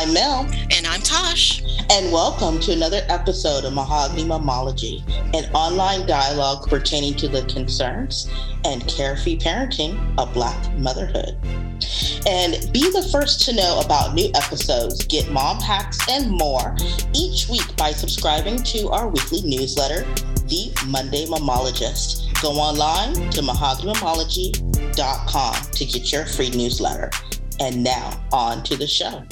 I'm Mel. And I'm Tosh. And welcome to another episode of Mahogany Momology, an online dialogue pertaining to the concerns and carefree parenting of Black motherhood. And be the first to know about new episodes, get mom hacks, and more each week by subscribing to our weekly newsletter, The Monday Momologist. Go online to mahoganymomology.com to get your free newsletter. And now on to the show.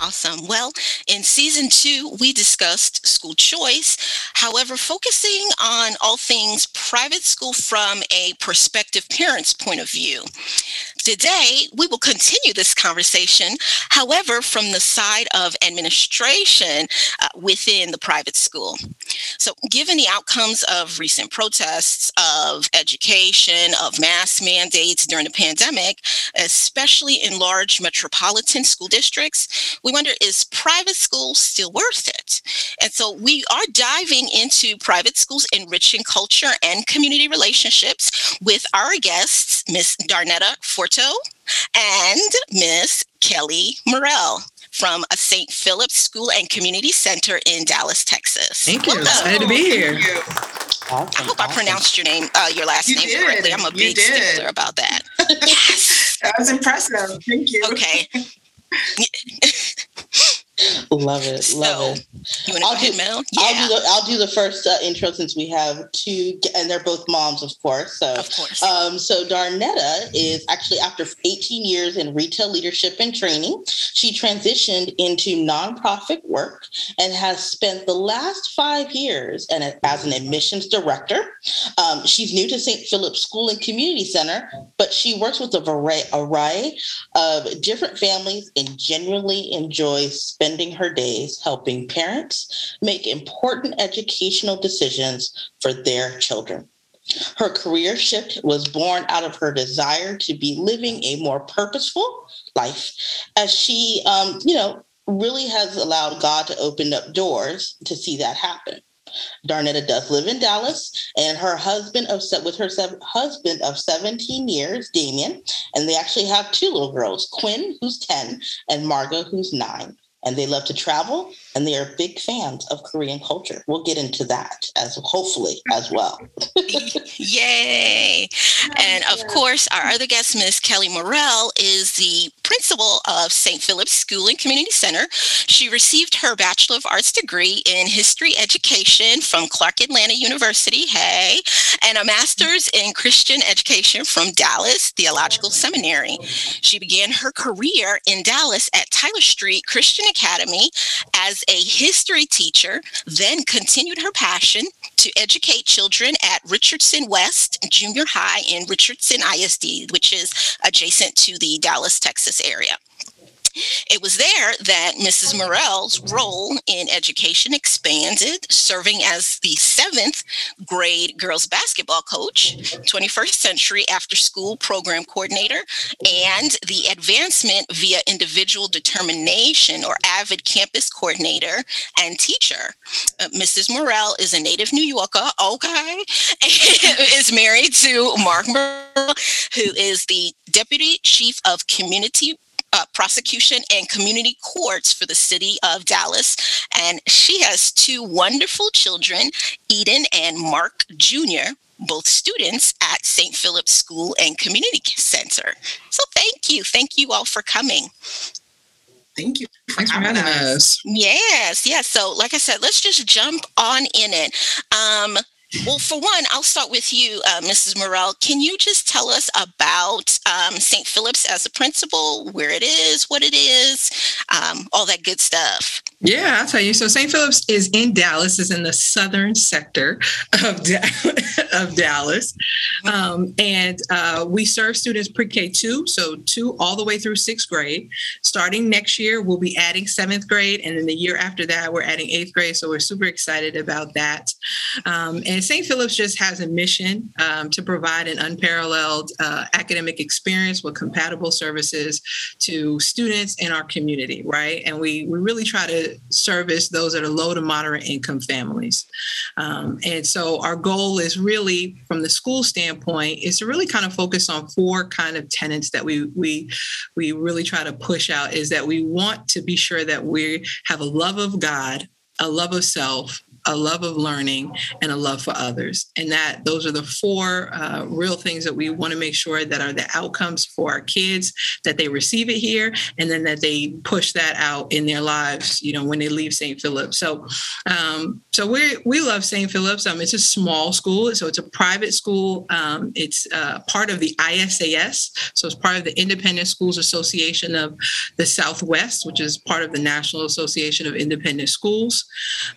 Awesome. Well, in season two, we discussed school choice. However, focusing on all things private school from a prospective parent's point of view. Today, we will continue this conversation, however, from the side of administration uh, within the private school. So, given the outcomes of recent protests, of education, of mask mandates during the pandemic, especially in large metropolitan school districts, we wonder is private school still worth it? And so, we are diving into private schools enriching culture and community relationships with our guests, Ms. Darnetta Forte and Miss Kelly Morell from a St. Philip's School and Community Center in Dallas, Texas. Thank you. Excited to be here. Awesome, I hope awesome. I pronounced your name, uh, your last you name did. correctly. I'm a big stickler about that. yes. That was impressive. Thank you. Okay. Love it. Love it. You want to Mel? Yeah. I'll do the I'll do the first uh, intro since we have two, and they're both moms, of course. So, of course. Um, so Darnetta is actually after 18 years in retail leadership and training, she transitioned into nonprofit work and has spent the last five years and as an admissions director. Um, she's new to St. Philip's School and Community Center, but she works with a array, array of different families and genuinely enjoys spending her days helping parents make important educational decisions for their children. Her career shift was born out of her desire to be living a more purposeful life as she, um, you know, really has allowed God to open up doors to see that happen. Darnetta does live in Dallas, and her husband of with her husband of 17 years, Damien, and they actually have two little girls, Quinn, who's 10, and Margot, who's nine and they love to travel and they are big fans of Korean culture. We'll get into that as hopefully as well. Yay. And of course, our other guest, Ms. Kelly Morell, is the principal of St. Philip's School and Community Center. She received her Bachelor of Arts degree in History Education from Clark Atlanta University, hey, and a master's in Christian Education from Dallas Theological Seminary. She began her career in Dallas at Tyler Street Christian Academy as a history teacher, then continued her passion to educate children at Richardson West Junior High in Richardson ISD, which is adjacent to the Dallas, Texas area. It was there that Mrs. Morell's role in education expanded, serving as the seventh grade girls basketball coach, 21st century after school program coordinator, and the advancement via individual determination or AVID campus coordinator and teacher. Uh, Mrs. Morell is a native New Yorker, okay, is married to Mark Morell, who is the deputy chief of community uh, prosecution and community courts for the city of Dallas. And she has two wonderful children, Eden and Mark Jr., both students at St. Philip's School and Community Center. So thank you. Thank you all for coming. Thank you. Thanks for having us. Yes, yes. So, like I said, let's just jump on in it. Um, well, for one, I'll start with you, uh, Mrs. Morell. Can you just tell us about um, St. Philip's as a principal, where it is, what it is, um, all that good stuff? Yeah, I'll tell you. So St. Philip's is in Dallas, is in the southern sector of, da- of Dallas. Um, and uh, we serve students pre-K two, so two all the way through sixth grade. Starting next year, we'll be adding seventh grade. And then the year after that, we're adding eighth grade. So we're super excited about that. Um, and St. Philip's just has a mission um, to provide an unparalleled uh, academic experience with compatible services to students in our community, right? And we, we really try to service those that are low to moderate income families. Um, and so our goal is really, from the school standpoint, is to really kind of focus on four kind of tenets that we we we really try to push out. Is that we want to be sure that we have a love of God, a love of self, a love of learning and a love for others. And that those are the four uh, real things that we want to make sure that are the outcomes for our kids that they receive it here and then that they push that out in their lives you know when they leave st philip so um, so we we love st philip's. Um, it's a small school so it's a private school. Um, it's uh, part of the isas so it's part of the independent schools association of the southwest which is part of the national association of independent schools.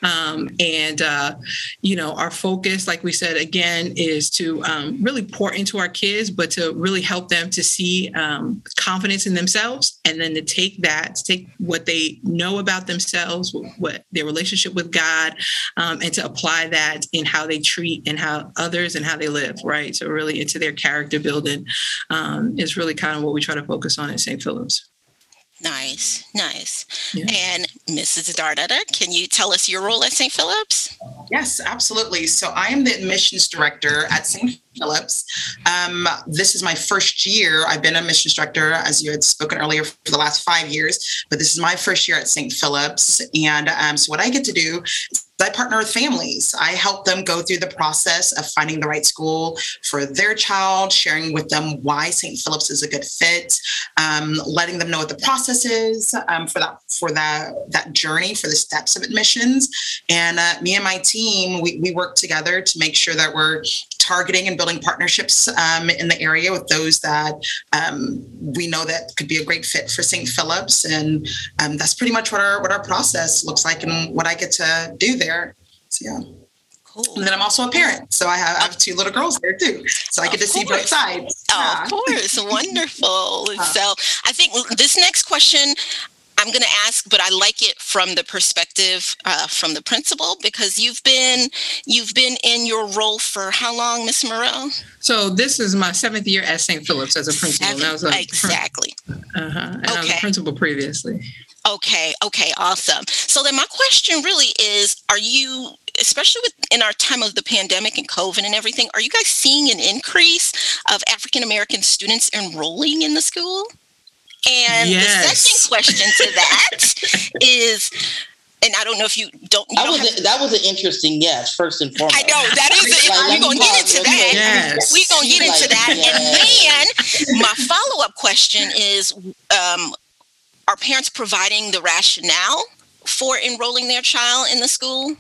Um, and and, uh, you know, our focus, like we said, again, is to um, really pour into our kids, but to really help them to see um, confidence in themselves and then to take that, to take what they know about themselves, what their relationship with God, um, and to apply that in how they treat and how others and how they live, right? So, really into their character building um, is really kind of what we try to focus on at St. Philip's. Nice, nice. Yeah. And Mrs. Darnetta, can you tell us your role at St. Philip's? Yes, absolutely. So I am the admissions director at St. Philip's. Um, this is my first year. I've been a admissions director, as you had spoken earlier, for the last five years, but this is my first year at St. Philip's. And um, so what I get to do is I partner with families. I help them go through the process of finding the right school for their child, sharing with them why St. Philip's is a good fit, um, letting them know what the process is um, for that for that that journey for the steps of admissions. And uh, me and my team, we, we work together to make sure that we're targeting and building partnerships um, in the area with those that um, we know that could be a great fit for St. Philip's, and um, that's pretty much what our what our process looks like and what I get to do there. So yeah. Cool. And then I'm also a parent. So I have, I have two little girls there too. So I get to see both sides. Oh, yeah. Of course. Wonderful. Uh, so I think this next question I'm going to ask, but I like it from the perspective uh, from the principal because you've been you've been in your role for how long, Miss Morell? So this is my seventh year at St. Philip's as a principal. Seven, a, exactly. Uh-huh. And okay. I was a principal previously. Okay, okay, awesome. So then my question really is are you especially with in our time of the pandemic and COVID and everything, are you guys seeing an increase of African American students enrolling in the school? And yes. the second question to that is and I don't know if you don't. You that don't was a, that was an interesting yes. First and foremost, I know that is. like, we're gonna get into that. Yes. We're gonna get into like, that, yes. and then my follow up question is: um, are parents providing the rationale for enrolling their child in the school?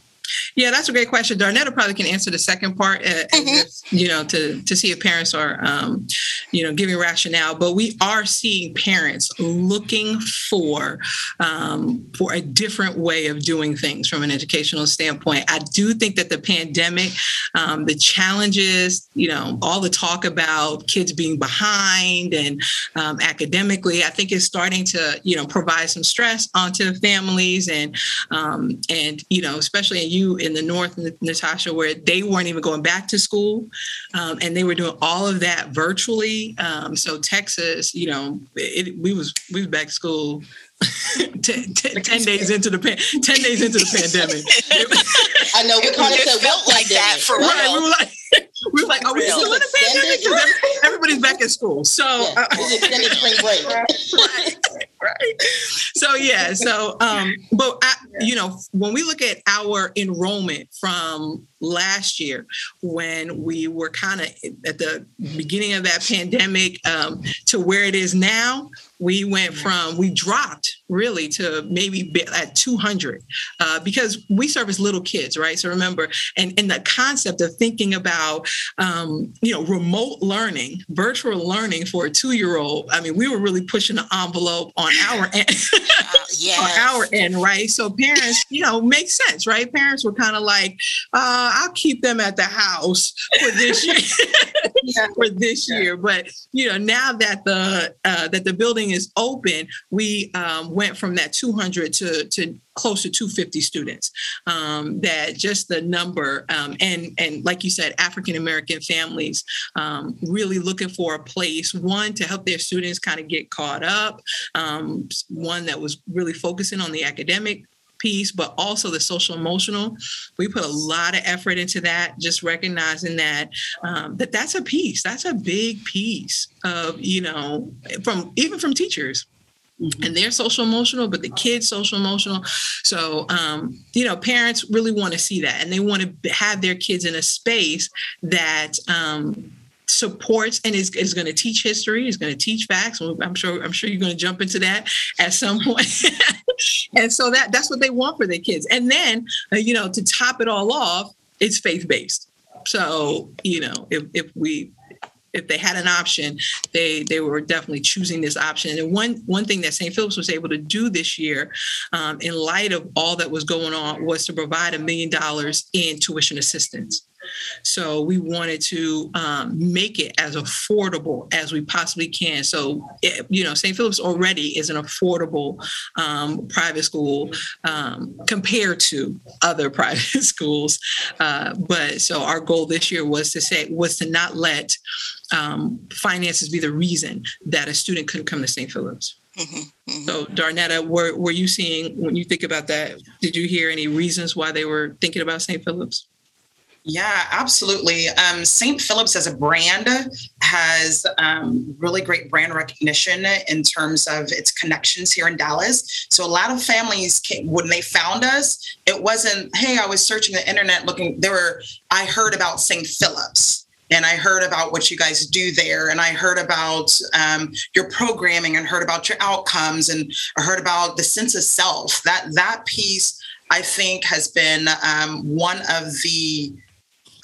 Yeah, that's a great question. Darnetta probably can answer the second part, uh, mm-hmm. you know, to, to see if parents are, um, you know, giving rationale. But we are seeing parents looking for um, for a different way of doing things from an educational standpoint. I do think that the pandemic, um, the challenges, you know, all the talk about kids being behind and um, academically, I think is starting to, you know, provide some stress onto families and um, and you know, especially in you in the north, Natasha, where they weren't even going back to school, um, and they were doing all of that virtually. Um, so Texas, you know, it, we was we was back to school ten, ten, 10 days into the pan, 10 days into the pandemic. I know we kind of said felt like that for right, real. We were like, we were like, are we still in the pandemic? Everybody's back at school. So yeah, uh, extended spring break. right, right. So yeah, so um, but I, you know, when we look at our enrollment from last year, when we were kind of at the beginning of that pandemic um, to where it is now, we went from we dropped really to maybe at 200 uh, because we service little kids right so remember and, and the concept of thinking about um, you know remote learning virtual learning for a two-year-old. I mean we were really pushing the envelope on our end uh, yes. on our end right? So parents you know makes sense right? Parents were kind of like uh, i'll keep them at the house for this year for this yeah. year. But you know now that the uh, that the building is open we um, went from that 200 to, to close to 250 students. Um, that just the number um, and and like you said, African American families um, really looking for a place one to help their students kind of get caught up, um, one that was really focusing on the academic piece, but also the social emotional. We put a lot of effort into that, just recognizing that um, that that's a piece. That's a big piece of you know from even from teachers. Mm-hmm. And they're social emotional, but the kids social emotional. So, um, you know, parents really want to see that, and they want to have their kids in a space that um, supports and is, is going to teach history is going to teach facts i'm sure i'm sure you're going to jump into that at some point and so that that's what they want for their kids and then uh, you know to top it all off it's faith-based so you know if, if we if they had an option, they they were definitely choosing this option. And one one thing that St. Philip's was able to do this year, um, in light of all that was going on, was to provide a million dollars in tuition assistance. So we wanted to um, make it as affordable as we possibly can. So, it, you know, St. Philip's already is an affordable um, private school um, compared to other private schools. Uh, but so our goal this year was to say, was to not let um, finances be the reason that a student couldn't come to St. Philip's. Mm-hmm, mm-hmm. So, Darnetta, were, were you seeing, when you think about that, did you hear any reasons why they were thinking about St. Philip's? Yeah, absolutely. Um, St. Philip's as a brand has um, really great brand recognition in terms of its connections here in Dallas. So a lot of families, came, when they found us, it wasn't, hey, I was searching the internet looking. There were, I heard about St. Philip's and I heard about what you guys do there, and I heard about um, your programming, and heard about your outcomes, and I heard about the sense of self. That that piece, I think, has been um, one of the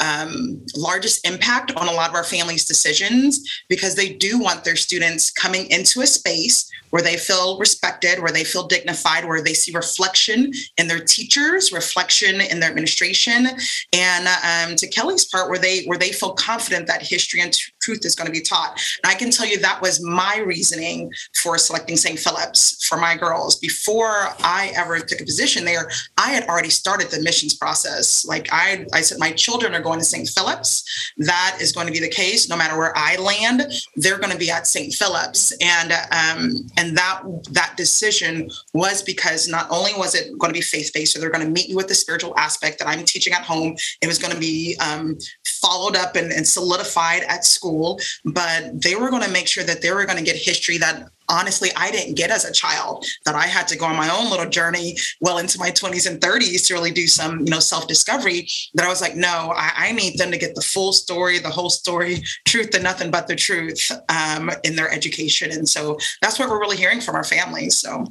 um, largest impact on a lot of our families' decisions because they do want their students coming into a space where they feel respected, where they feel dignified, where they see reflection in their teachers, reflection in their administration, and um, to Kelly's part, where they where they feel confident that history and t- truth is going to be taught. And I can tell you that was my reasoning for selecting St. Philip's for my girls. Before I ever took a position there, I had already started the missions process. Like I, I said, my children are going to St. Philip's. That is going to be the case. No matter where I land, they're going to be at St. Philip's, and um, and that that decision was because not only was it going to be faith based, so they're going to meet you with the spiritual aspect that I'm teaching at home. It was going to be um, followed up and, and solidified at school, but they were going to make sure that they were going to get history that honestly I didn't get as a child that I had to go on my own little journey well into my 20s and 30s to really do some you know self-discovery that I was like no I, I need them to get the full story the whole story truth and nothing but the truth um, in their education and so that's what we're really hearing from our families so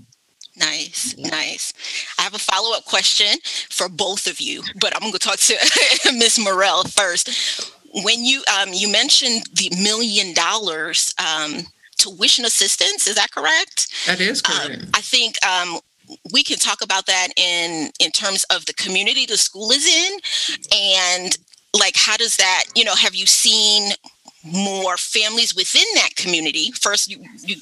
Nice, nice. I have a follow up question for both of you, but I'm going to talk to Miss Morell first. When you um, you mentioned the million dollars um, tuition assistance, is that correct? That is um, correct. I think um, we can talk about that in in terms of the community the school is in, and like how does that you know have you seen more families within that community? First, you you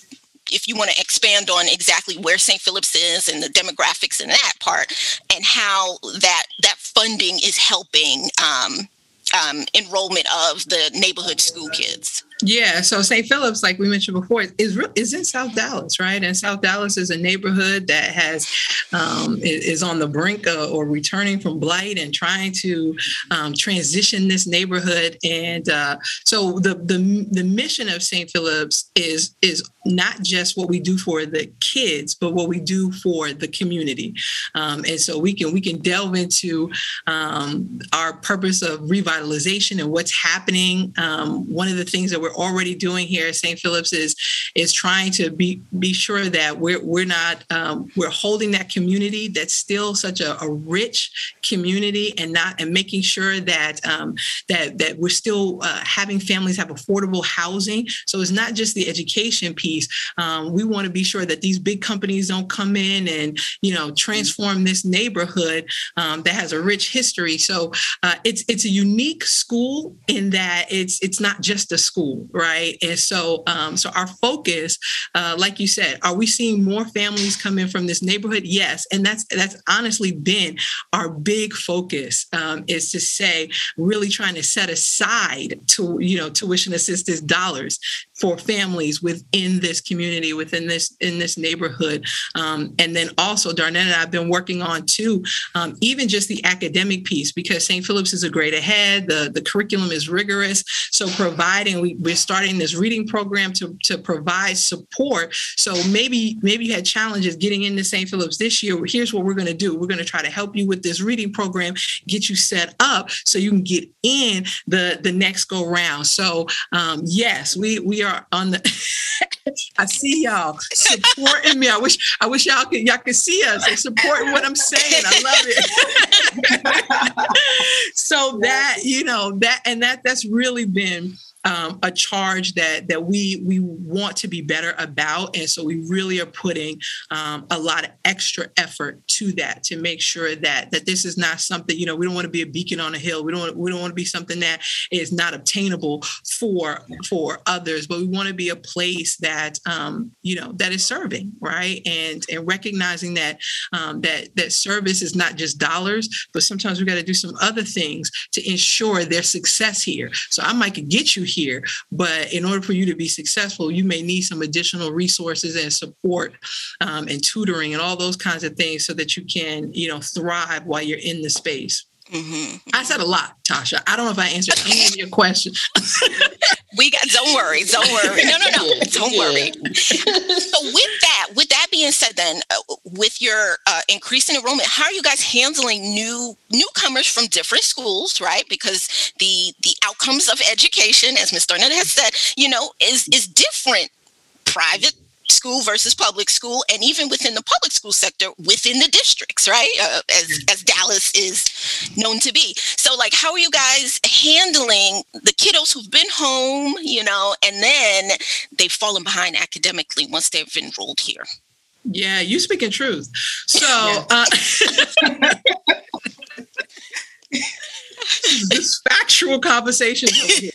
if you want to expand on exactly where St. Philip's is and the demographics in that part, and how that that funding is helping um, um, enrollment of the neighborhood school kids. Yeah, so St. Philip's, like we mentioned before, is is in South Dallas, right? And South Dallas is a neighborhood that has um, is on the brink of, or returning from blight and trying to um, transition this neighborhood. And uh, so the the the mission of St. Philip's is is not just what we do for the kids, but what we do for the community. Um, and so we can we can delve into um, our purpose of revitalization and what's happening. Um, one of the things that we're already doing here at St. Philip's is is trying to be be sure that we're we're not um, we're holding that community that's still such a, a, rich community and not and making sure that um, that that we're still uh, having families have affordable housing. So it's not just the education piece piece. Um, we want to be sure that these big companies don't come in and you know transform this neighborhood um, that has a rich history. So uh, it's it's a unique school in that it's it's not just a school, right? And so um, so our focus, uh, like you said, are we seeing more families come in from this neighborhood? Yes and that's that's honestly been our big focus um, is to say really trying to set aside to you know tuition assistance dollars for families within this community, within this in this neighborhood, um, and then also Darnett and I have been working on too, um, even just the academic piece because St. Philip's is a grade ahead. The the curriculum is rigorous, so providing we, we're starting this reading program to to provide support. So maybe maybe you had challenges getting into St. Philip's this year. Here's what we're going to do. We're going to try to help you with this reading program, get you set up so you can get in the the next go round. So um, yes, we we are on the. I see y'all supporting me. I wish I wish y'all could y'all could see us and supporting what I'm saying. I love it. so that you know that and that that's really been um, a charge that that we we want to be better about, and so we really are putting um, a lot of extra effort to that to make sure that that this is not something you know we don't want to be a beacon on a hill. We don't we don't want to be something that is not obtainable for for others, but we want to be a place that um, you know that is serving right and and recognizing that um, that that service is not just dollars, but sometimes we got to do some other things to ensure their success here. So I might get you here. But in order for you to be successful, you may need some additional resources and support um, and tutoring and all those kinds of things so that you can, you know, thrive while you're in the space. Mm-hmm. I said a lot, Tasha. I don't know if I answered any of your questions. we got. Don't worry. Don't worry. No, no, no. Don't worry. so with that, with that being said, then uh, with your uh, increasing enrollment, how are you guys handling new newcomers from different schools, right? Because the the outcomes of education, as Ms. Darnett has said, you know, is is different private school versus public school, and even within the public school sector within the districts, right? Uh, as as Dallas is known to be. So, like, how are you guys handling the kiddos who've been home, you know, and then they've fallen behind academically once they've enrolled here? Yeah, you speaking truth. So. Uh, this factual conversation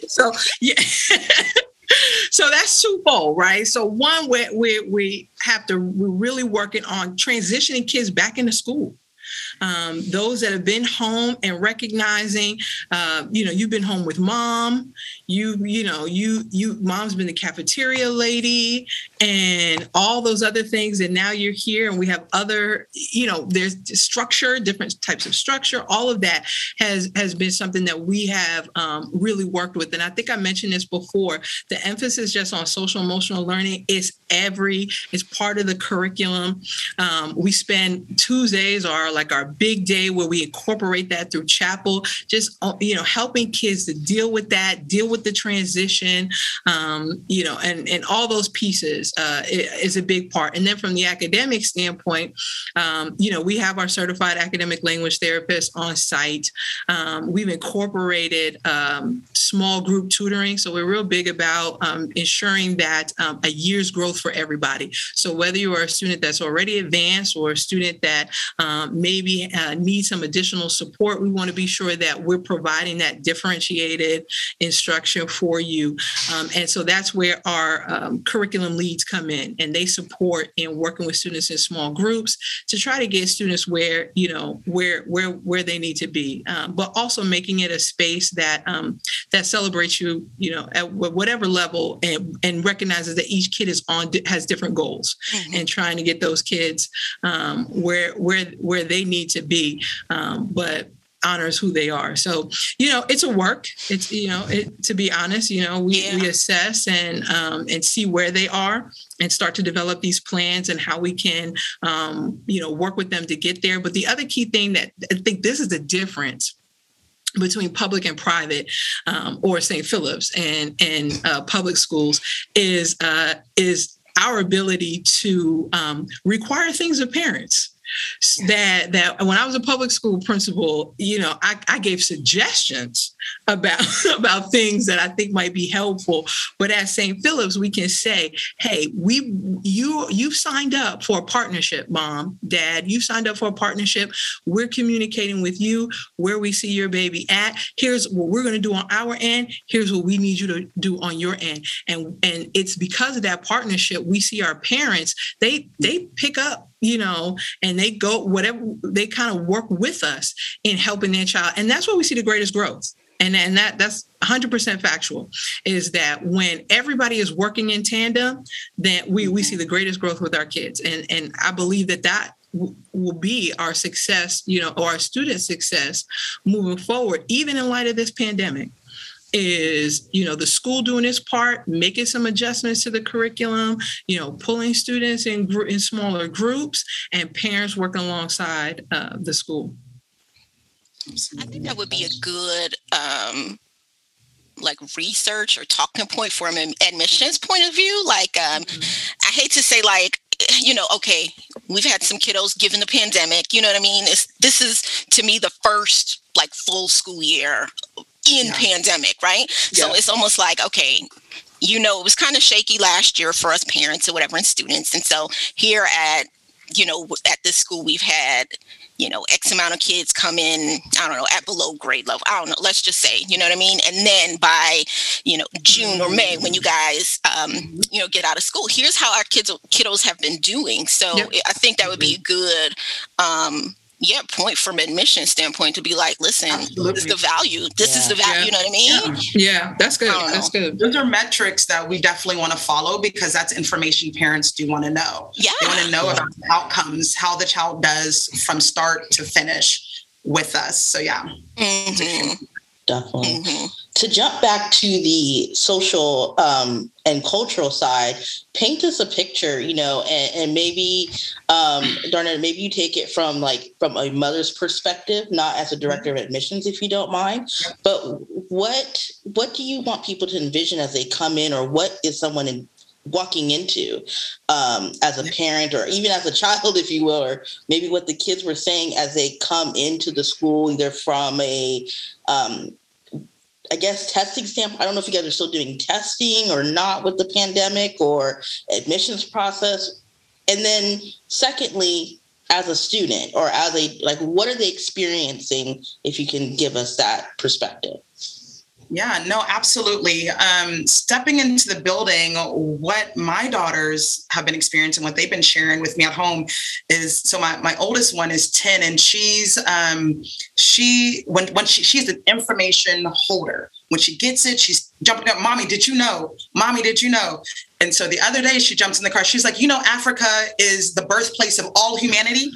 So yeah, so that's twofold, right? So one, we we we have to we're really working on transitioning kids back into school um, those that have been home and recognizing, uh, you know, you've been home with mom, you, you know, you, you, mom's been the cafeteria lady and all those other things. And now you're here and we have other, you know, there's structure, different types of structure. All of that has, has been something that we have um, really worked with. And I think I mentioned this before, the emphasis just on social emotional learning is every, it's part of the curriculum. Um, we spend Tuesdays are like our big day where we incorporate that through chapel, just, uh, you know, helping kids to deal with that, deal with the transition, um, you know, and, and all those pieces uh, is a big part. And then from the academic standpoint, um, you know, we have our certified academic language therapist on site. Um, we've incorporated um, small group tutoring. So we're real big about um, ensuring that um, a year's growth for everybody. So whether you are a student that's already advanced or a student that um, maybe uh, needs some additional support, we want to be sure that we're providing that differentiated instruction for you. And so that's where our um, curriculum leads come in and they support in working with students in small groups to try to get students where, you know, where, where, where they need to be, um, but also making it a space that, um, that celebrates you, you know, at whatever level and, and recognizes that each kid is on has different goals mm-hmm. and trying to get those kids um, where where where they need to be. Um, but honors who they are. So, you know, it's a work. It's, you know, it, to be honest, you know, we, yeah. we assess and, um, and see where they are and start to develop these plans and how we can, um, you know, work with them to get there. But the other key thing that I think this is the difference between public and private um, or St. Philip's and and uh, public schools is uh, is our ability to um, require things of parents that that when I was a public school principal, you know, I, I gave suggestions about about things that I think might be helpful. But at St. Philip's, we can say, "Hey, we you you've signed up for a partnership, mom, dad. You signed up for a partnership. We're communicating with you where we see your baby at. Here's what we're going to do on our end. Here's what we need you to do on your end. And and it's because of that partnership we see our parents they they pick up you know, and they go whatever they kind of work with us in helping their child. And that's where we see the greatest growth. And, and that that's 100% factual is that when everybody is working in tandem then we, we mm-hmm. see the greatest growth with our kids and and i believe that that will be our success you know or our student success moving forward even in light of this pandemic is you know the school doing its part making some adjustments to the curriculum you know pulling students in, gr- in smaller groups and parents working alongside uh, the school. I think that would be a good um, like research or talking point from an admissions point of view like um, i hate to say like you know okay we've had some kiddos given the pandemic you know what i mean? It's, this is to me the first like full school year in yeah. pandemic, right? Yeah. So it's almost like, okay, you know, it was kind of shaky last year for us parents or whatever and students. And so here at, you know, at this school, we've had, you know, X amount of kids come in, I don't know, at below grade level. I don't know, let's just say, you know what I mean? And then by, you know, June or May, when you guys, um, you know, get out of school, here's how our kids, kiddos have been doing. So yep. I think that would be good, um, yeah point from admission standpoint to be like listen Absolutely. this is the value this yeah. is the value yeah. you know what i mean? Yeah, yeah that's good that's good. Those are metrics that we definitely want to follow because that's information parents do want to know. Yeah. They want to know about the outcomes how the child does from start to finish with us so yeah. Mm-hmm. definitely. Mm-hmm to jump back to the social um, and cultural side, paint us a picture, you know, and, and maybe, um, Darnetta, maybe you take it from like from a mother's perspective, not as a director of admissions, if you don't mind. But what what do you want people to envision as they come in, or what is someone in, walking into um, as a parent or even as a child, if you will, or maybe what the kids were saying as they come into the school, either from a um, I guess testing standpoint, I don't know if you guys are still doing testing or not with the pandemic or admissions process. And then secondly, as a student or as a like what are they experiencing if you can give us that perspective? Yeah, no, absolutely. Um, stepping into the building, what my daughters have been experiencing, what they've been sharing with me at home is so my, my oldest one is 10 and she's um, she when when she she's an information holder. When she gets it, she's jumping up, Mommy, did you know? Mommy, did you know? And so the other day she jumps in the car, she's like, you know, Africa is the birthplace of all humanity.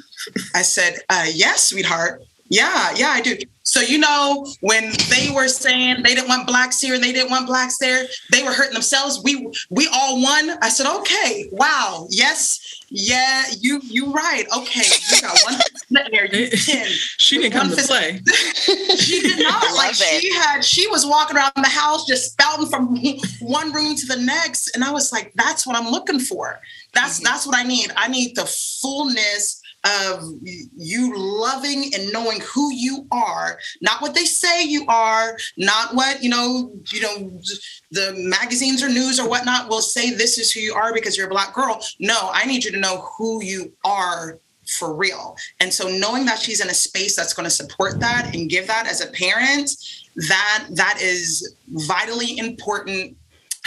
I said, uh, yes, sweetheart. Yeah, yeah, I do. So you know, when they were saying they didn't want blacks here and they didn't want blacks there, they were hurting themselves. We we all won. I said, okay, wow, yes, yeah, you you right. Okay, you got one there. You ten. she didn't come to play. she did not. like it. she had, she was walking around the house just spouting from one room to the next, and I was like, that's what I'm looking for. That's mm-hmm. that's what I need. I need the fullness of you loving and knowing who you are not what they say you are not what you know you know the magazines or news or whatnot will say this is who you are because you're a black girl. No i need you to know who you are for real. And so knowing that she's in a space that's going to support that and give that as a parent that that is vitally important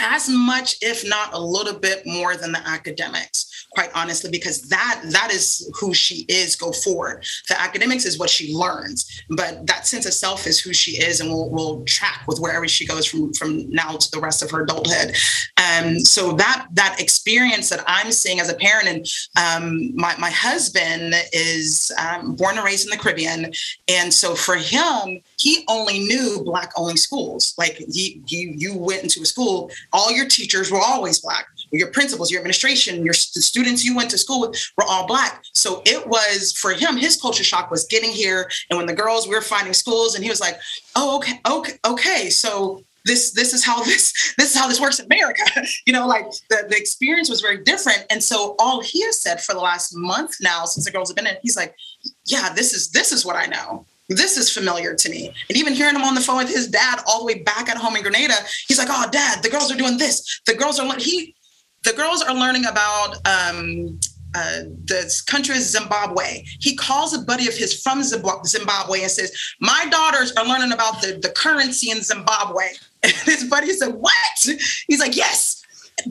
as much if not a little bit more than the academics quite honestly, because that that is who she is go forward. The academics is what she learns, but that sense of self is who she is and will will track with wherever she goes from from now to the rest of her adulthood. Um, so that that experience that I'm seeing as a parent, and um, my my husband is um, born and raised in the Caribbean, and so for him, he only knew black only schools. Like he, he you went into a school, all your teachers were always black your principals, your administration, your students you went to school with were all black. So it was for him, his culture shock was getting here. And when the girls we were finding schools, and he was like, "Oh, okay, okay, okay." So this this is how this this is how this works in America. you know, like the, the experience was very different. And so all he has said for the last month now, since the girls have been in, he's like, "Yeah, this is this is what I know." this is familiar to me. And even hearing him on the phone with his dad all the way back at home in Grenada, he's like, "Oh, dad, the girls are doing this. The girls are like he the girls are learning about um, uh, the country is Zimbabwe. He calls a buddy of his from Zimbabwe and says, My daughters are learning about the, the currency in Zimbabwe. And his buddy said, What? He's like, Yes.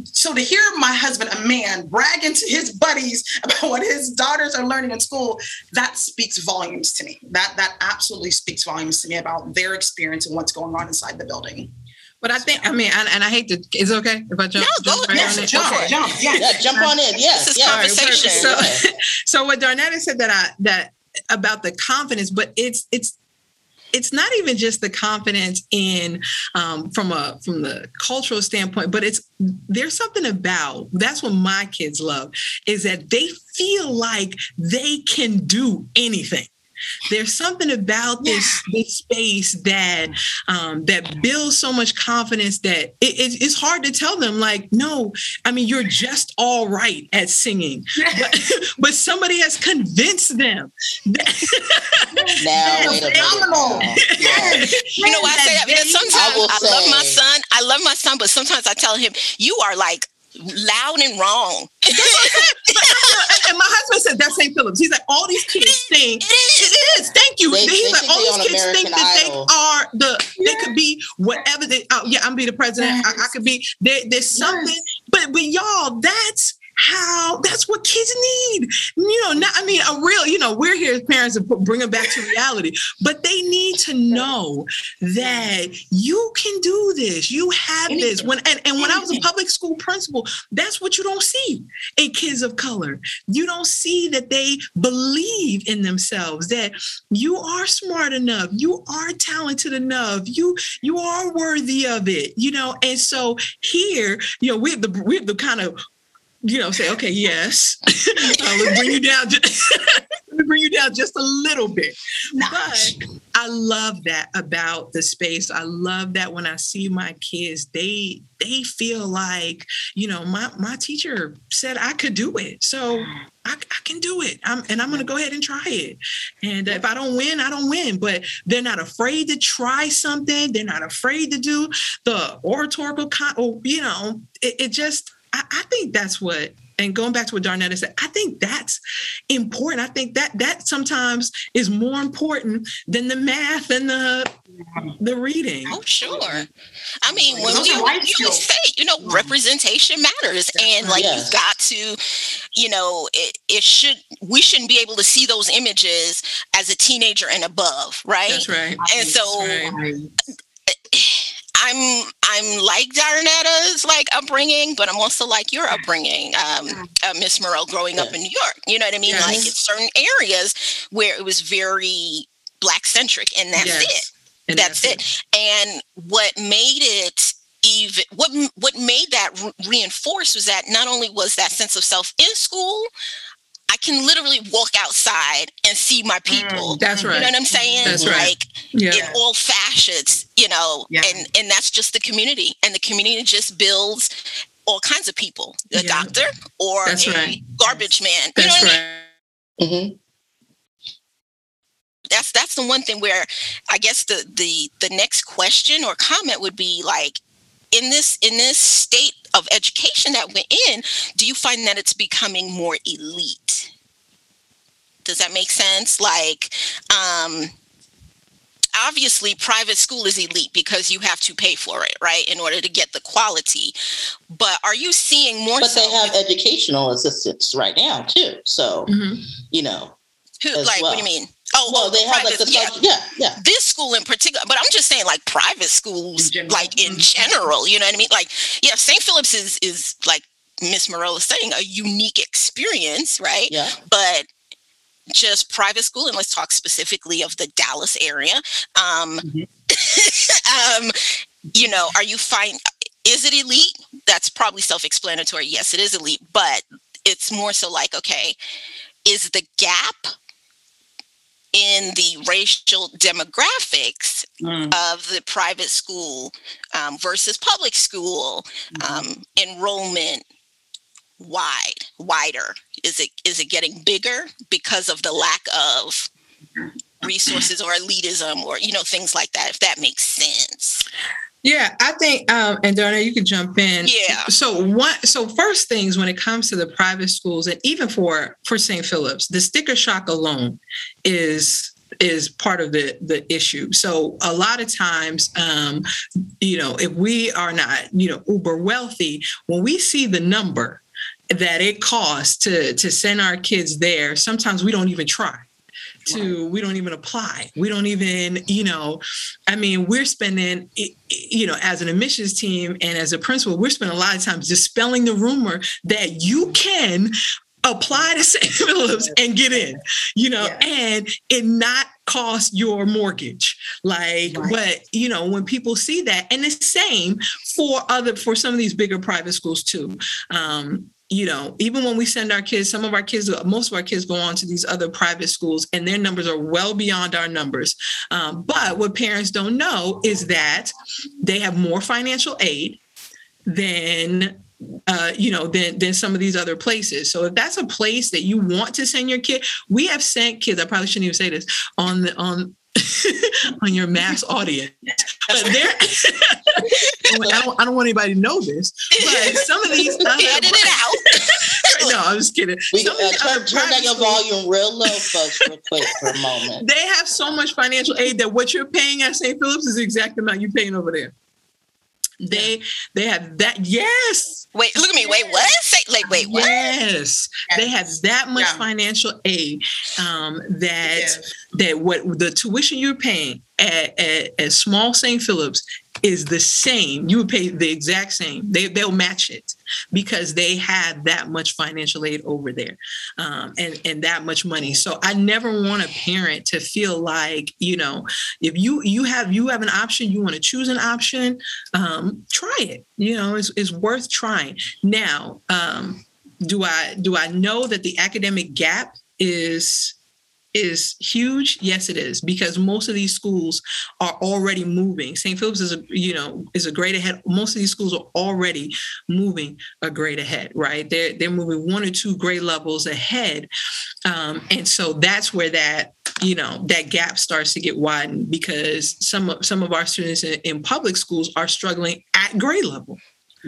so to hear my husband, a man, bragging to his buddies about what his daughters are learning in school, that speaks volumes to me. That that absolutely speaks volumes to me about their experience and what's going on inside the building. But I think, I mean, and, and I hate to, is it okay if I jump? No, go- jump right yes, on jump, Okay. jump, yes. Yeah, jump on in. Yes, This is yes. conversation. So, so what Darnetta said that I that about the confidence, but it's it's it's not even just the confidence in um, from a from the cultural standpoint, but it's there's something about that's what my kids love is that they feel like they can do anything. There's something about this this space that um, that builds so much confidence that it, it- it's hard to tell them like, no, I mean you're just all right at singing, but, but somebody has convinced them. Now, They're wait a minute. phenomenal. Yeah. You know why I say that? Because sometimes I I, will love my son. I love my son, but sometimes I tell him, "You are like loud and wrong." and my husband said that's St. Philip's. He's like, all these kids sing. It is. It is. Thank you. They- He's they like, all these on kids think American that Idol. they are the. They could be whatever. They. Oh yeah, I'm be the president. I, I could be. There, there's something. But but y'all, that's how. That's what kids need. You know. Not. I mean, a real. You know, we're here as parents to bring them back to reality. But they need to know that you can do this. You have this. When and, and when I was a public school principal, that's what you don't see in kids of color. You don't see that they believe in themselves, that you are smart enough, you are talented enough, you you are worthy of it, you know. And so here, you know, we have the we have the kind of you know, say, okay, yes, uh, let's bring you down. Just, let me bring you down just a little bit. Nice. But I love that about the space. I love that when I see my kids, they they feel like, you know, my my teacher said I could do it. So I, I can do it. I'm, and I'm going to go ahead and try it. And if I don't win, I don't win. But they're not afraid to try something. They're not afraid to do the oratorical, con- or, you know, it, it just, I, I think that's what, and going back to what Darnetta said, I think that's important. I think that that sometimes is more important than the math and the the reading. Oh, sure. I mean, when Those we are you life always say, you know, mm-hmm. representation matters, and like Yes. you've got to, you know, it, it should we shouldn't be able to see those images as a teenager and above, right? That's right. And so That's right. I'm I'm like Darnetta's like upbringing, but I'm also like your upbringing, um, uh, Miss Morell, growing up in New York. You know what I mean? Yes. Like it's certain areas where it was very black centric, and that's Yes. it. And that's it. And what made it even what what made that re- reinforced was that not only was that sense of self in school, I can literally walk outside and see my people. That's right. You know what I'm saying? That's right. Like Yeah. in all facets, you know, Yeah. and and that's just the community, and the community just builds all kinds of people, a Yeah. doctor or That's a right. garbage man. You know That's what I mean? right. Mhm. That's that's the one thing where I guess the the the next question or comment would be like in this in this state of education that we're in, do you find that it's becoming more elite? Does that make sense? Like, um, obviously, private school is elite because you have to pay for it, right, in order to get the quality. But are you seeing more But so? they have educational assistance right now too. So Mhm. you know, who, as like, what do you well. mean? Oh, well, oh, they the have like the yeah, yeah, yeah. this school in particular, but I'm just saying like private schools, In like in Mhm. general, you know what I mean? Like, yeah, St. Philip's is is like Miss Morella is saying, a unique experience, right? Yeah. But just private school, and let's talk specifically of the Dallas area. Um, Mhm. um, you know, are you fine? Is it elite? That's probably self-explanatory. Yes, it is elite, but it's more so like, okay, is the gap in the racial demographics Mm. of the private school um, versus public school um, enrollment wide wider. Is it is it getting bigger because of the lack of resources or elitism or you know things like that if that makes sense Yeah, I think, um, and Donna, you could jump in. Yeah. So one, So first things when it comes to the private schools, and even for for St. Philip's, the sticker shock alone is is part of the the issue. So a lot of times, um, you know, if we are not, you know, uber wealthy, when we see the number that it costs to to send our kids there, sometimes we don't even try to we don't even apply we don't even you know i mean we're spending you know as an admissions team and as a principal we're spending a lot of time dispelling the rumor that you can apply to St. Philip's and get in, you know, yeah. and it not cost your mortgage. Like, right. but you know, when people see that, and the same for other for some of these bigger private schools too. Um, you know, even when we send our kids, some of our kids, most of our kids go on to these other private schools and their numbers are well beyond our numbers. Um, but what parents don't know is that they have more financial aid than uh, you know, than than some of these other places. So if that's a place that you want to send your kid, we have sent kids. I probably shouldn't even say this on the on on your mass audience. But there, I don't, I don't want anybody to know this. But some of these other, edit it out. no, I'm just kidding. We, uh, turn, turn down your volume real low, folks, real quick for a moment. They have so much financial aid that what you're paying at St. Philip's is the exact amount you're paying over there. They they have that yes. Wait, look at me. Wait, what? Say, like, wait, what? Yes, they have that much yeah. financial aid um, that yes. that what the tuition you're paying at, at, at small St. Philip's is the same. You would pay the exact same. They they'll match it because they have that much financial aid over there um, and and that much money. So I never want a parent to feel like you know if you you have you have an option, you want to choose an option, um, try it. You know, it's, it's worth trying. Now, um, do I do I know that the academic gap is is huge? Yes it is because most of these schools are already moving. St philip's is a you know is a grade ahead. Most of these schools are already moving a grade ahead right? They're they're moving one or two grade levels ahead. Um, and so that's where that you know that gap starts to get widened because some of some of our students in, in public schools are struggling at grade level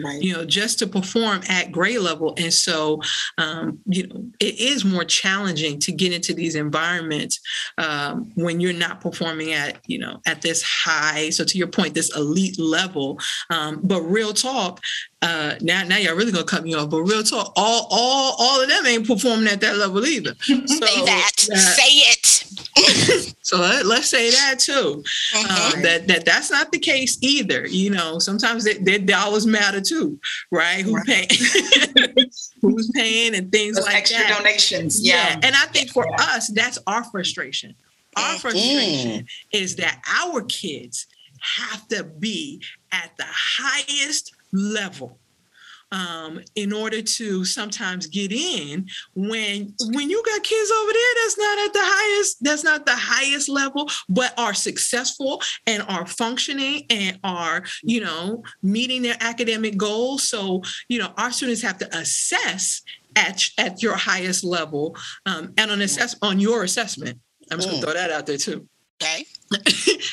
right. you know, just to perform at grade level. And so, um, you know, it is more challenging to get into these environments um, when you're not performing at, you know, at this high. So to your point, this elite level. Um, but real talk, uh, now now y'all really gonna cut me off. But real talk, all all all of them ain't performing at that level either. So, say that. Uh, say it. so let, us say that too. Mm-hmm. Um, that that that's not the case either. You know, sometimes they, their dollars matter too, right? Who right. paying? Who's paying and things Those like extra that. donations. Yeah. yeah. And I think for yeah. us, that's our frustration. Our mm-hmm. frustration mm. is that our kids have to be at the highest level um, in order to sometimes get in when when you got kids over there that's not at the highest that's not the highest level but are successful and are functioning and are you know meeting their academic goals. So you know our students have to assess at, at your highest level um, and on assess on your assessment. I'm just mm. gonna throw that out there too. Okay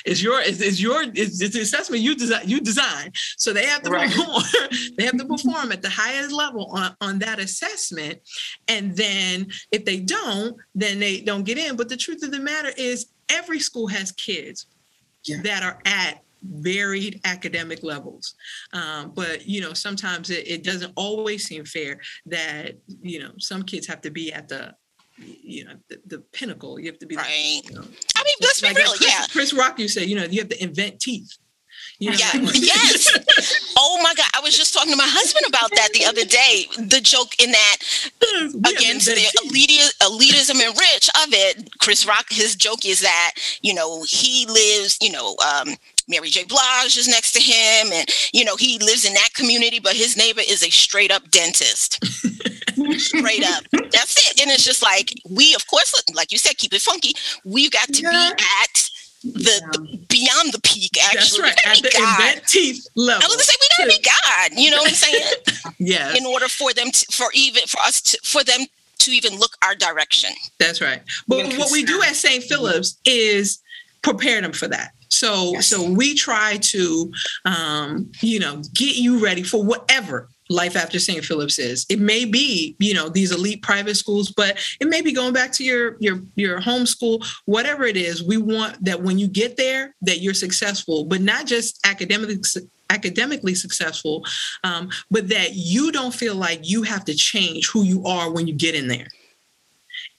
it's your it's, it's your it's, it's, the assessment you design you design so they have to right. perform they have to perform at the highest level on, on that assessment and then if they don't then they don't get in but the truth of the matter is every school has kids yeah. that are at varied academic levels um, but you know sometimes it, it doesn't always seem fair that you know some kids have to be at the you know the, the pinnacle. You have to be right. you know, I mean, let's like real. Chris, yeah, Chris Rock, you say you know you have to invent teeth. You know? Yeah. yes. Oh my God. I was just talking to my husband about that the other day. The joke in that against the elitism, elitism and rich of it, Chris Rock, his joke is that, you know, he lives, you know, um, Mary J. Blige is next to him, and you know he lives in that community, but his neighbor is a straight up dentist. straight up. That's it. And it's just like we, of course, like you said, keep it funky. We've got to yeah. be at the, yeah. the, beyond the peak. Actually, That's right. At the God. teeth level. I was gonna say we gotta be God. You know what I'm saying? yes. In order for them to, for even for us to, for them to even look our direction. That's right. But what we do at St. Philip's is prepare them for that. So yes. so we try to um, you know get you ready for whatever life after St. Philip's is. It may be, you know, these elite private schools, but it may be going back to your your your home school, whatever it is. We want that when you get there, that you're successful, but not just academically academically successful, um, but that you don't feel like you have to change who you are when you get in there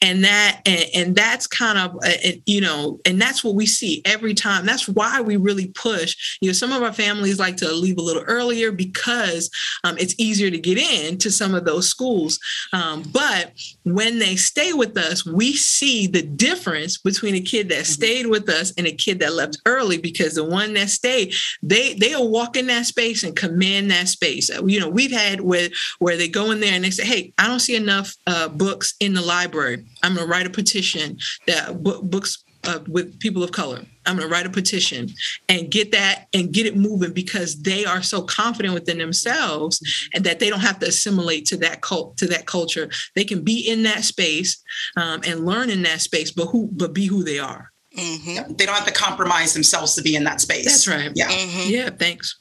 and that and, and that's kind of uh, you know and that's what we see every time. That's why we really push. You know some of our families like to leave a little earlier because um, it's easier to get in to some of those schools. Um, but when they stay with us we see the difference between a kid that mm-hmm. stayed with us and a kid that left early because the one that stayed they they'll walk in that space and command that space. You know we've had where where they go in there and they say hey i don't see enough uh, books in the library I'm going to write a petition that books uh, with people of color. I'm going to write a petition and get that and get it moving because they are so confident within themselves and that they don't have to assimilate to that cult to that culture. They can be in that space um, and learn in that space, but who but be who they are. Mm-hmm. They don't have to compromise themselves to be in that space. That's right. Yeah. Mm-hmm. Yeah. Thanks.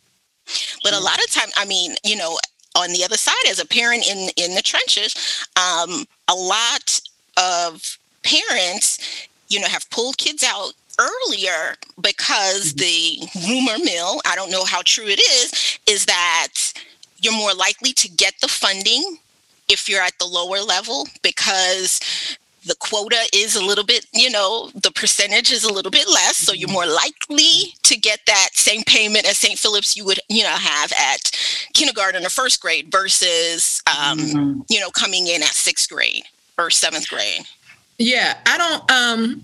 But a lot of time, I mean, you know, on the other side, as a parent in in the trenches, um, a lot of parents, you know, have pulled kids out earlier because mm-hmm. the rumor mill, I don't know how true it is, is that you're more likely to get the funding if you're at the lower level because the quota is a little bit, you know, the percentage is a little bit less. So you're mm-hmm. more likely to get that same payment as St. Philip's you would, you know, have at kindergarten or first grade versus, um, mm-hmm. you know, coming in at sixth grade or seventh grade. Yeah, I don't. Um,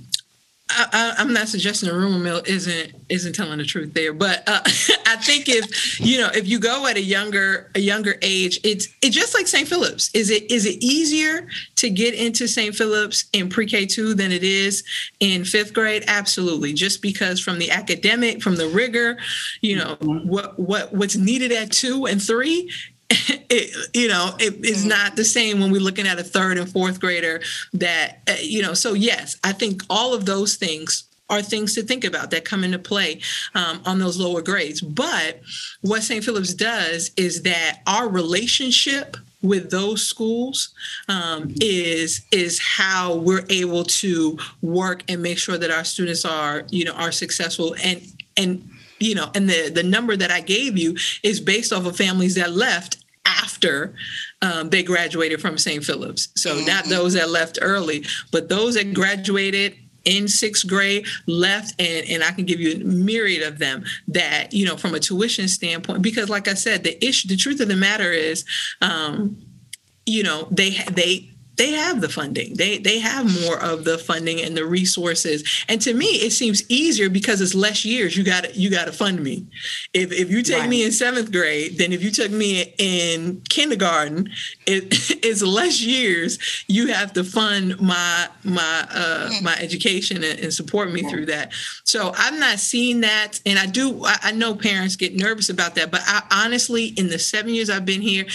I, am not suggesting the rumor mill isn't isn't telling the truth there, but uh, I think if you know if you go at a younger a younger age, it's it's just like St. Philip's. Is it is it easier to get into St. Philip's in pre-K two than it is in fifth grade? Absolutely, just because from the academic, from the rigor, you know mm-hmm. what what what's needed at two and three it, you know, it is mm-hmm. not the same when we're looking at a third and fourth grader that, uh, you know, so yes, I think all of those things are things to think about that come into play um, on those lower grades. But what St. Philip's does is that our relationship with those schools um, is is how we're able to work and make sure that our students are you know are successful and and you know and the the number that i gave you is based off of families that left after um, they graduated from St. Philip's. So mm-hmm. not those that left early, but those that graduated in sixth grade left and and i can give you a myriad of them that you know from a tuition standpoint because like i said the issue the truth of the matter is um you know they they they have the funding. They they have more of the funding and the resources. And to me, it seems easier because it's less years. You got you got to fund me. If if you take right. me in seventh grade, then if you took me in kindergarten, it, it's less years. You have to fund my my uh, mm. my education and, and support me through that. So I'm not seeing that, and I do. I, I know parents get nervous about that, but I honestly, in the seven years I've been here,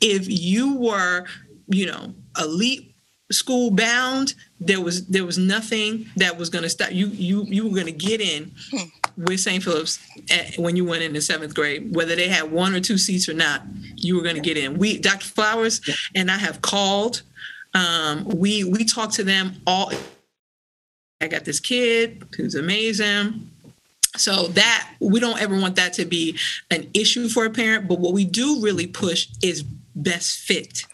if you were you know elite school bound there was there was nothing that was going to stop you you you were going to get in with st philip's at, when you went into seventh grade. Whether they had one or two seats or not you were going to get in. We dr flowers and i have called um, we we talked to them all. I got this kid who's amazing. So that we don't ever want that to be an issue for a parent but what we do really push is best fit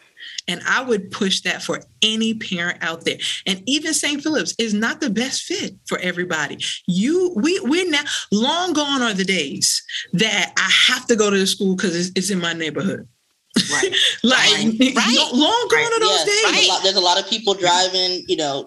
and I would push that for any parent out there. And even St. Philip's is not the best fit for everybody. You, we, we're now long gone are the days that I have to go to the school because it's, it's in my neighborhood. Right. like right. long gone right. are those yes. days. There's a, lot, there's a lot of people driving, you know,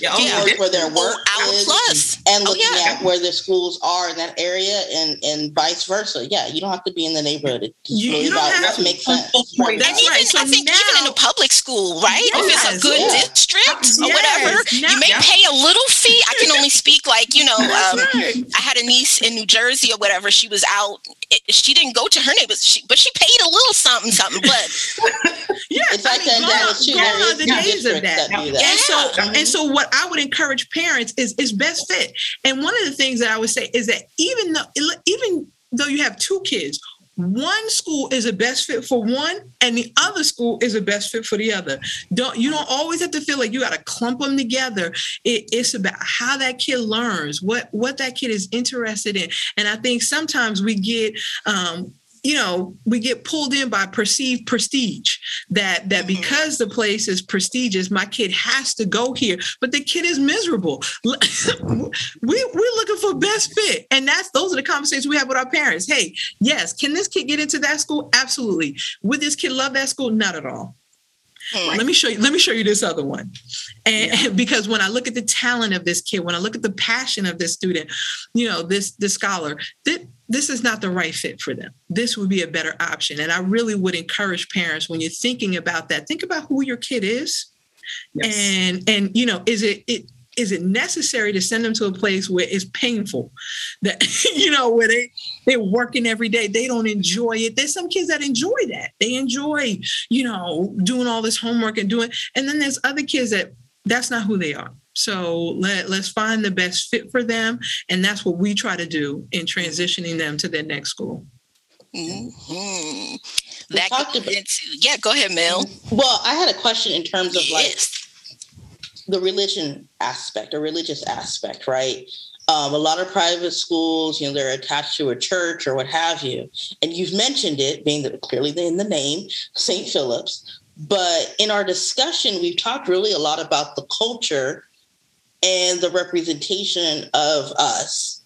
yeah. oh, yeah. where their work oh, is plus. and looking oh, yeah. at where the schools are in that area and and vice versa. Yeah, you don't have to be in the neighborhood. You, you don't have to make sense. That's even, right. So I think now, even in a public school, right? Yes, if it's a good yeah. district or whatever, now, you may pay a little fee. I can only speak like, you know, um, right. I had a niece in New Jersey or whatever. She was out. It, she didn't go to her neighbors, she, but she paid a little something, something. But yeah, it's like I mean, that too. There is the days of that. that. And so, and so, what I would encourage parents is is best fit. And one of the things that I would say is that even though even though you have two kids, one school is a best fit for one and the other school is a best fit for the other. Don't you don't always have to feel like you got to clump them together. It, it's about how that kid learns what what that kid is interested in. And i think sometimes we get um, you know we get pulled in by perceived prestige that that mm-hmm. because the place is prestigious my kid has to go here. But the kid is miserable. We, we're looking for best fit. And that's those are the conversations we have with our parents. Hey yes can this kid get into that school? Absolutely. Would this kid love that school? Not at all Mm. Let me show you. Let me show you this other one. And yeah. because when I look at the talent of this kid, when I look at the passion of this student, you know, this this scholar, this, this is not the right fit for them. This would be a better option. And I really would encourage parents when you're thinking about that, think about who your kid is. Yes. And and you know, is it it is it necessary to send them to a place where it's painful? That you know where they they're working every day. They don't enjoy it. There's some kids that enjoy that. They enjoy you know doing all this homework and doing and then there's other kids that that's not who they are. So let, let's find the best fit for them and that's what we try to do in transitioning them to their next school. Mm-hmm. that about, into, yeah go ahead mel. Well i had a question in terms of like the religion aspect or religious aspect, right? Um, a lot of private schools, you know, they're attached to a church or what have you. And you've mentioned it being the, clearly in the name, St. Philip's. But in our discussion, we've talked really a lot about the culture and the representation of us.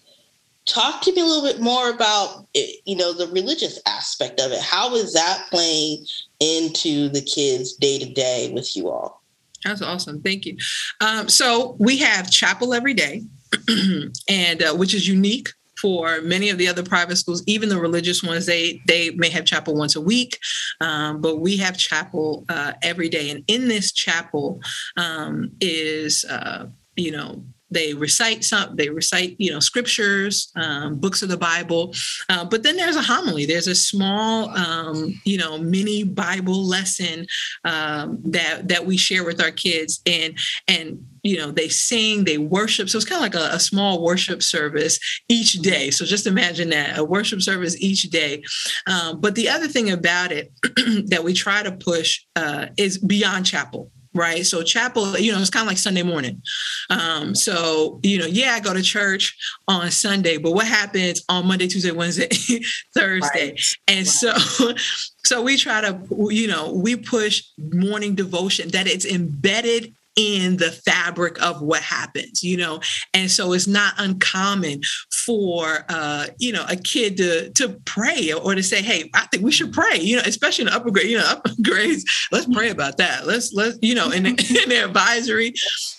Talk to me a little bit more about, it, you know, the religious aspect of it. How is that playing into the kids' day to day with you all? That's awesome. Thank you. Um, so we have chapel every day, and uh, which is unique for many of the other private schools, even the religious ones. They they may have chapel once a week, um, but we have chapel uh, every day. And in this chapel um, is uh, you know they recite some they recite you know scriptures um, books of the bible. Uh, but then there's a homily. There's a small um, you know mini bible lesson um, that that we share with our kids. And and you know they sing they worship. So it's kind of like a, a, small worship service each day. So just imagine that a worship service each day. Um, but the other thing about it that we try to push uh, is beyond chapel right? So chapel, you know, it's kind of like Sunday morning. Um, so, you know, yeah, I go to church on Sunday, but what happens on Monday, Tuesday, Wednesday, Thursday? Right. And right. so so we try to, you know, we push morning devotion that it's embedded in the fabric of what happens, you know. And so it's not uncommon for uh, you know, a kid to to pray or to say, hey, I think we should pray, you know, especially in the upper grade, you know, upper grades, let's pray about that. Let's let's, you know, in, in the advisory,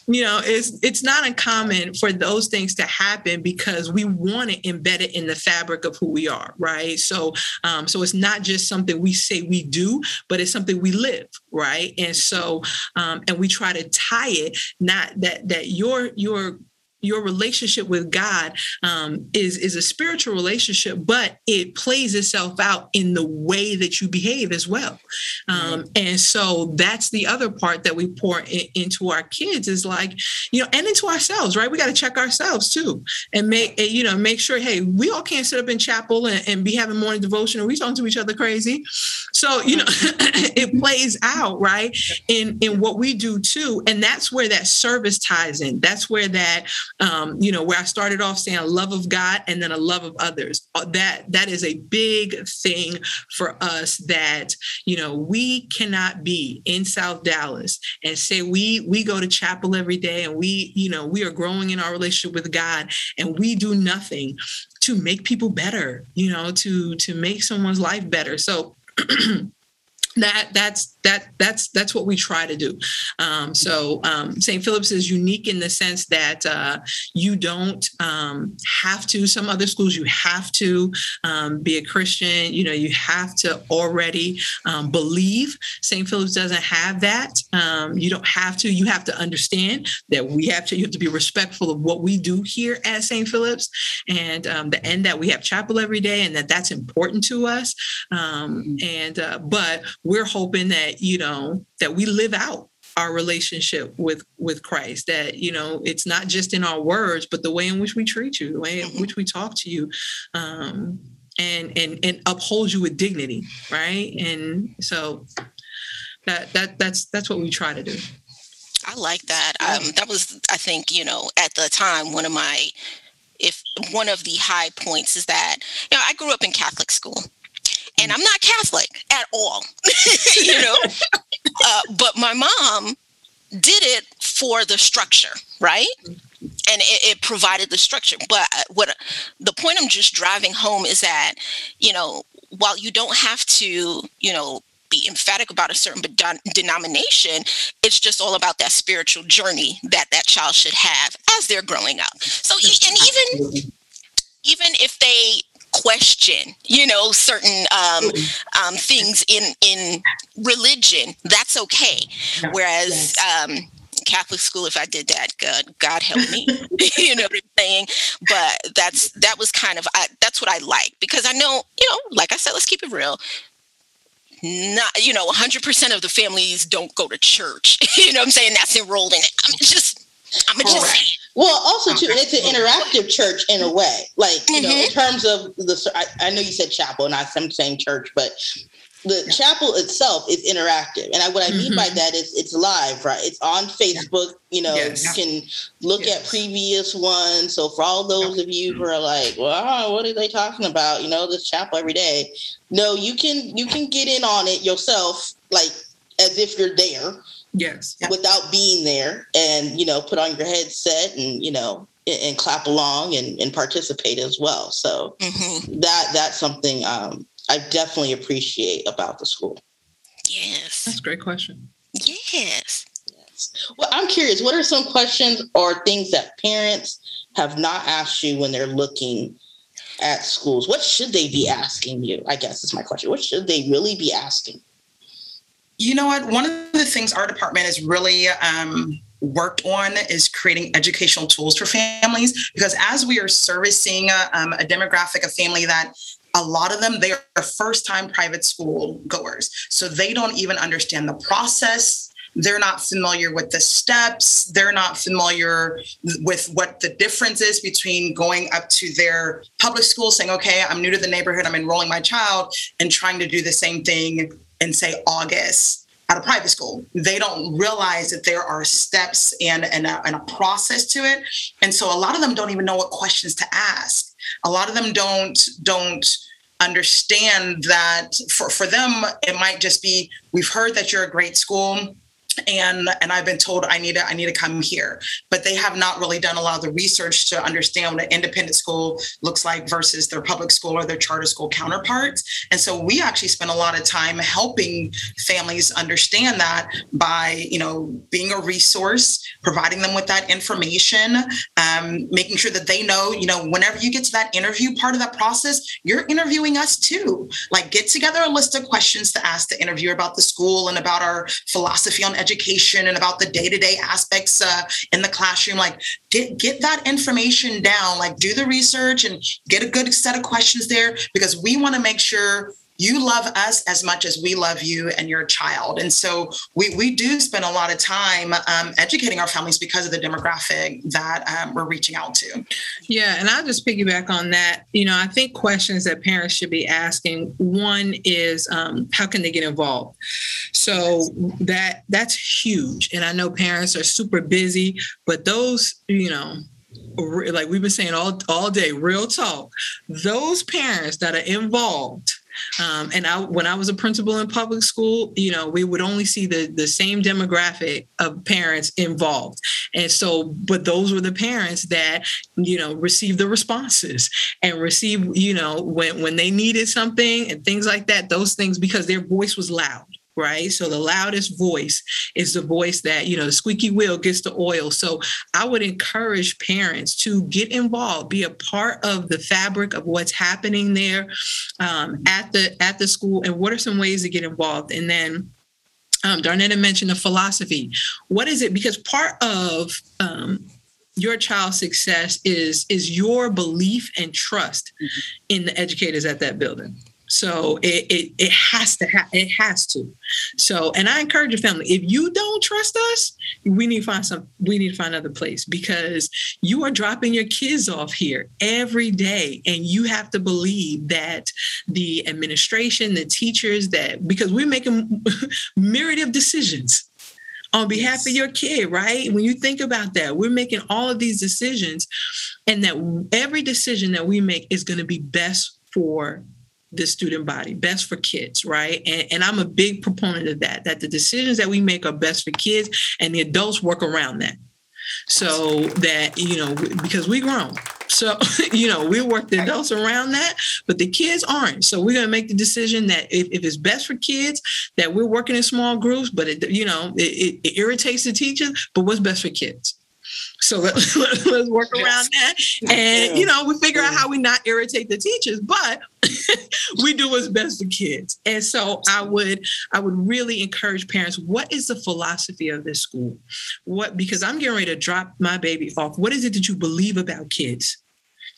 you know, it's it's not uncommon for those things to happen because we want to embed it in the fabric of who we are, right? So um, so it's not just something we say we do, but it's something we live, right? And so um, and we try to tie it, not that that your your your relationship with God um, is is a spiritual relationship, but it plays itself out in the way that you behave as well. Um, and so that's the other part that we pour in, into our kids is like, you know, and into ourselves, right? We got to check ourselves too, and make you know make sure, hey, we all can't sit up in chapel and, and be having morning devotion, or we talking to each other crazy. So you know, it plays out right in in what we do too, and that's where that service ties in. That's where that um, you know, where I started off saying a love of God and then a love of others. Uh, that that is a big thing for us that, you know, we cannot be in South Dallas and say we we go to chapel every day and we, you know, we are growing in our relationship with God and we do nothing to make people better, you know, to to make someone's life better. So that that's that that's that's what we try to do. Um, so um, St. Philip's is unique in the sense that uh, you don't um, have to. Some other schools you have to um, be a Christian. You know, you have to already um, believe. St. Philip's doesn't have that. Um, you don't have to. You have to understand that we have to. You have to be respectful of what we do here at St. Philip's, and the end that we have chapel every day, and that that's important to us. and uh, but we're hoping that you know that we live out our relationship with with Christ that you know it's not just in our words but the way in which we treat you the way in mm-hmm. which we talk to you um and and and uphold you with dignity, right? And so that that that's that's what we try to do. I like that. Um, that was, I think, you know, at the time, one of my, if one of the high points is that, you know, I grew up in Catholic school and I'm not Catholic at all, you know, uh, but my mom did it for the structure, right? And it, it provided the structure. But what the point I'm just driving home is that, you know, while you don't have to, you know, be emphatic about a certain denomination. It's just all about that spiritual journey that that child should have as they're growing up. So, and even even if they question, you know, certain um, um, things in in religion, that's okay. Whereas um, Catholic school, if I did that, God, God help me, you know what I'm saying? But that's that was kind of I, that's what I like because I know, you know, like I said, let's keep it real. Not you know 100% of the families don't go to church. You know i'm saying? That's enrolled in it i'm just i'm just saying. well also too it's an interactive church in a way like you mm-hmm. know in mm-hmm. terms of the I, I, know you said chapel not i'm saying church but the yeah. chapel itself is interactive and I, what i mean mm-hmm. by that is it's live right it's on facebook you know yes. you can look yes. at previous ones so for all those of you who are like well what are they talking about you know this chapel every day no you can you can get in on it yourself like as if you're there yes without being there and you know put on your headset and you know and, and clap along and, and participate as well so mm-hmm. that that's something um I definitely appreciate about the school. Yes. That's a great question. Yes. Yes. Well, I'm curious, what are some questions or things that parents have not asked you when they're looking at schools? What should they be asking you? I guess is my question. What should they really be asking? You know what? One of the things our department is really um, worked on is creating educational tools for families because as we are servicing a, um, a demographic of family that a lot of them they are first time private school goers. So they don't even understand the process. They're not familiar with the steps. They're not familiar with what the difference is between going up to their public school saying okay i'm new to the neighborhood. I'm enrolling my child and trying to do the same thing in say august at a private school. They don't realize that there are steps and, and, a, and a process to it. And so a lot of them don't even know what questions to ask. A lot of them don't don't understand that for, for them it might just be we've heard that you're a great school and and I've been told I need to I need to come here. But they have not really done a lot of the research to understand what an independent school looks like versus their public school or their charter school counterparts. And so we actually spend a lot of time helping families understand that by you know being a resource, providing them with that information, um, making sure that they know you know whenever you get to that interview part of that process, you're interviewing us too. Like get together a list of questions to ask the interviewer about the school and about our philosophy on education and about the day-to-day aspects uh, in the classroom like get get that information down like do the research and get a good set of questions there because we want to make sure you love us as much as we love you and your child. And so we, we do spend a lot of time um, educating our families because of the demographic that um, we're reaching out to. Yeah, and I'll just piggyback on that. You know, I think questions that parents should be asking. One is um, how can they get involved? So that that's huge. And I know parents are super busy, but those, you know, like we've been saying all all day, real talk. Those parents that are involved um, and I, when I was a principal in public school, you know, we would only see the the same demographic of parents involved, and so, but those were the parents that you know received the responses and received, you know, when when they needed something and things like that. Those things because their voice was loud right? So the loudest voice is the voice that, you know, the squeaky wheel gets the oil. So I would encourage parents to get involved, be a part of the fabric of what's happening there um, at the at the school, and what are some ways to get involved, and then. Um, Darnetta mentioned the philosophy. What is it? Because part of um, your child's success is is your belief and trust mm-hmm. in the educators at that building So it, it, it has to ha- it has to. So and I encourage your family if you don't trust us, we need to find some we need to find another place because you are dropping your kids off here every day and you have to believe that the administration, the teachers that because we're making myriad of decisions on behalf yes. of your kid, right? When you think about that, we're making all of these decisions and that every decision that we make is going to be best for the student body, best for kids, right? And, and I'm a big proponent of that, that the decisions that we make are best for kids and the adults work around that. So that, you know, because we grown. So, you know, we work the adults around that, but the kids aren't. So we're going to make the decision that if, if it's best for kids, that we're working in small groups, but it, you know, it, it irritates the teachers, but what's best for kids? So let, us work around that. And, you know, we figure out how we not irritate the teachers, but we do what's best for kids. And so I would, I would really encourage parents, what is the philosophy of this school? What, because I'm getting ready to drop my baby off. What is it that you believe about kids?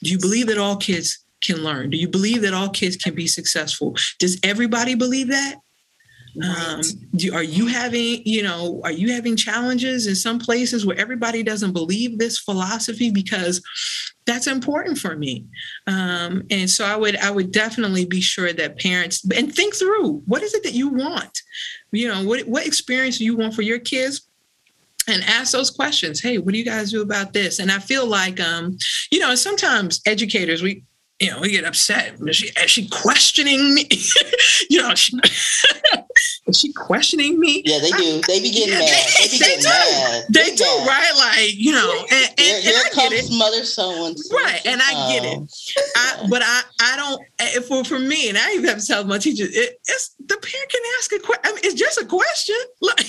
Do you believe that all kids can learn? Do you believe that all kids can be successful? Does everybody believe that? Um, do, are you having, you know, are you having challenges in some places where everybody doesn't believe this philosophy? Because that's important for me. Um, and so I would, I would definitely be sure that parents and think through what is it that you want? You know, what what experience do you want for your kids? and ask those questions hey what do you guys do about this and i feel like um you know sometimes educators we you know we get upset is she, is she questioning me you know she, is she questioning me? Yeah, they do. They be getting mad. They, be they do. mad. They, they do, mad. right? Like, you know, and, and, here, here and I get it. Mother someone. Right, and I get it. I, but I, I don't. Eh, for for me, and I even have to tell my teachers, it, it's the parent can ask a question. I mean, it's just a question. Like,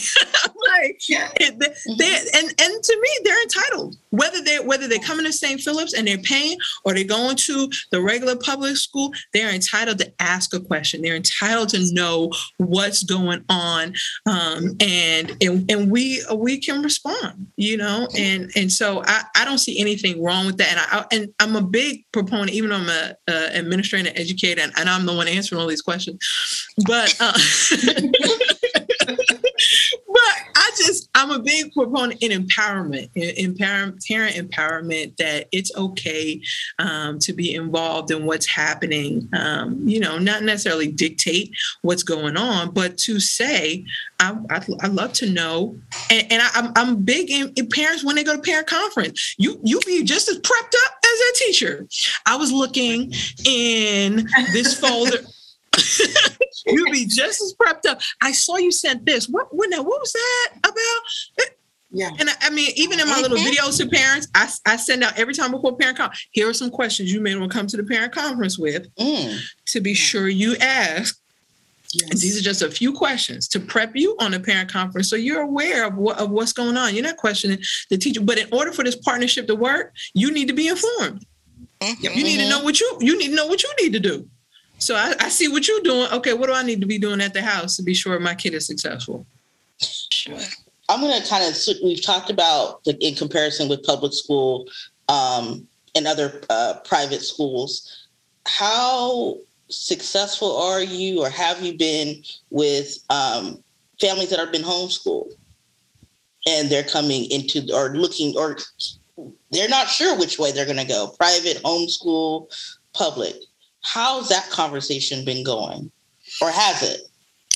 like yeah. It, they, mm-hmm. and and to me, they're entitled. Whether they whether they're coming to St. Philip's and they're paying, or they're going to the regular public school, they're entitled to ask a question. They're entitled to know what's going on, um, and and and we we can respond. You know, and and so I I don't see anything wrong with that. And I and I'm a big proponent, even though I'm a, a administrator educator and, and, I'm the one answering all these questions. But uh, but I just I'm a big proponent in empowerment, parent empowerment that it's okay um, to be involved in what's happening. Um, you know, not necessarily dictate what's going on, but to say I, I, I love to know, and, and I, am I'm, I'm big in, in, parents when they go to parent conference. You you be just as prepped up as a teacher. I was looking in this folder. You'd be just as prepped up. I saw you sent this. What what now? What was that about? Yeah. And I, I mean, even in my little mm-hmm. videos to parents, I, I send out every time before parent conference. Here are some questions you may want to come to the parent conference with mm. to be sure you ask. Yes. These are just a few questions to prep you on a parent conference so you're aware of, what, of what's going on. You're not questioning the teacher, but in order for this partnership to work, you need to be informed. Mm-hmm. You need to know what you you need to know what you need to do. So I, I see what you're doing. Okay, what do I need to be doing at the house to be sure my kid is successful? Sure. I'm going to kind of, we've talked about the, in comparison with public school um, and other uh, private schools. How successful are you or have you been with um, families that have been homeschooled and they're coming into or looking or they're not sure which way they're going to go private homeschool public How's that conversation been going, or has it?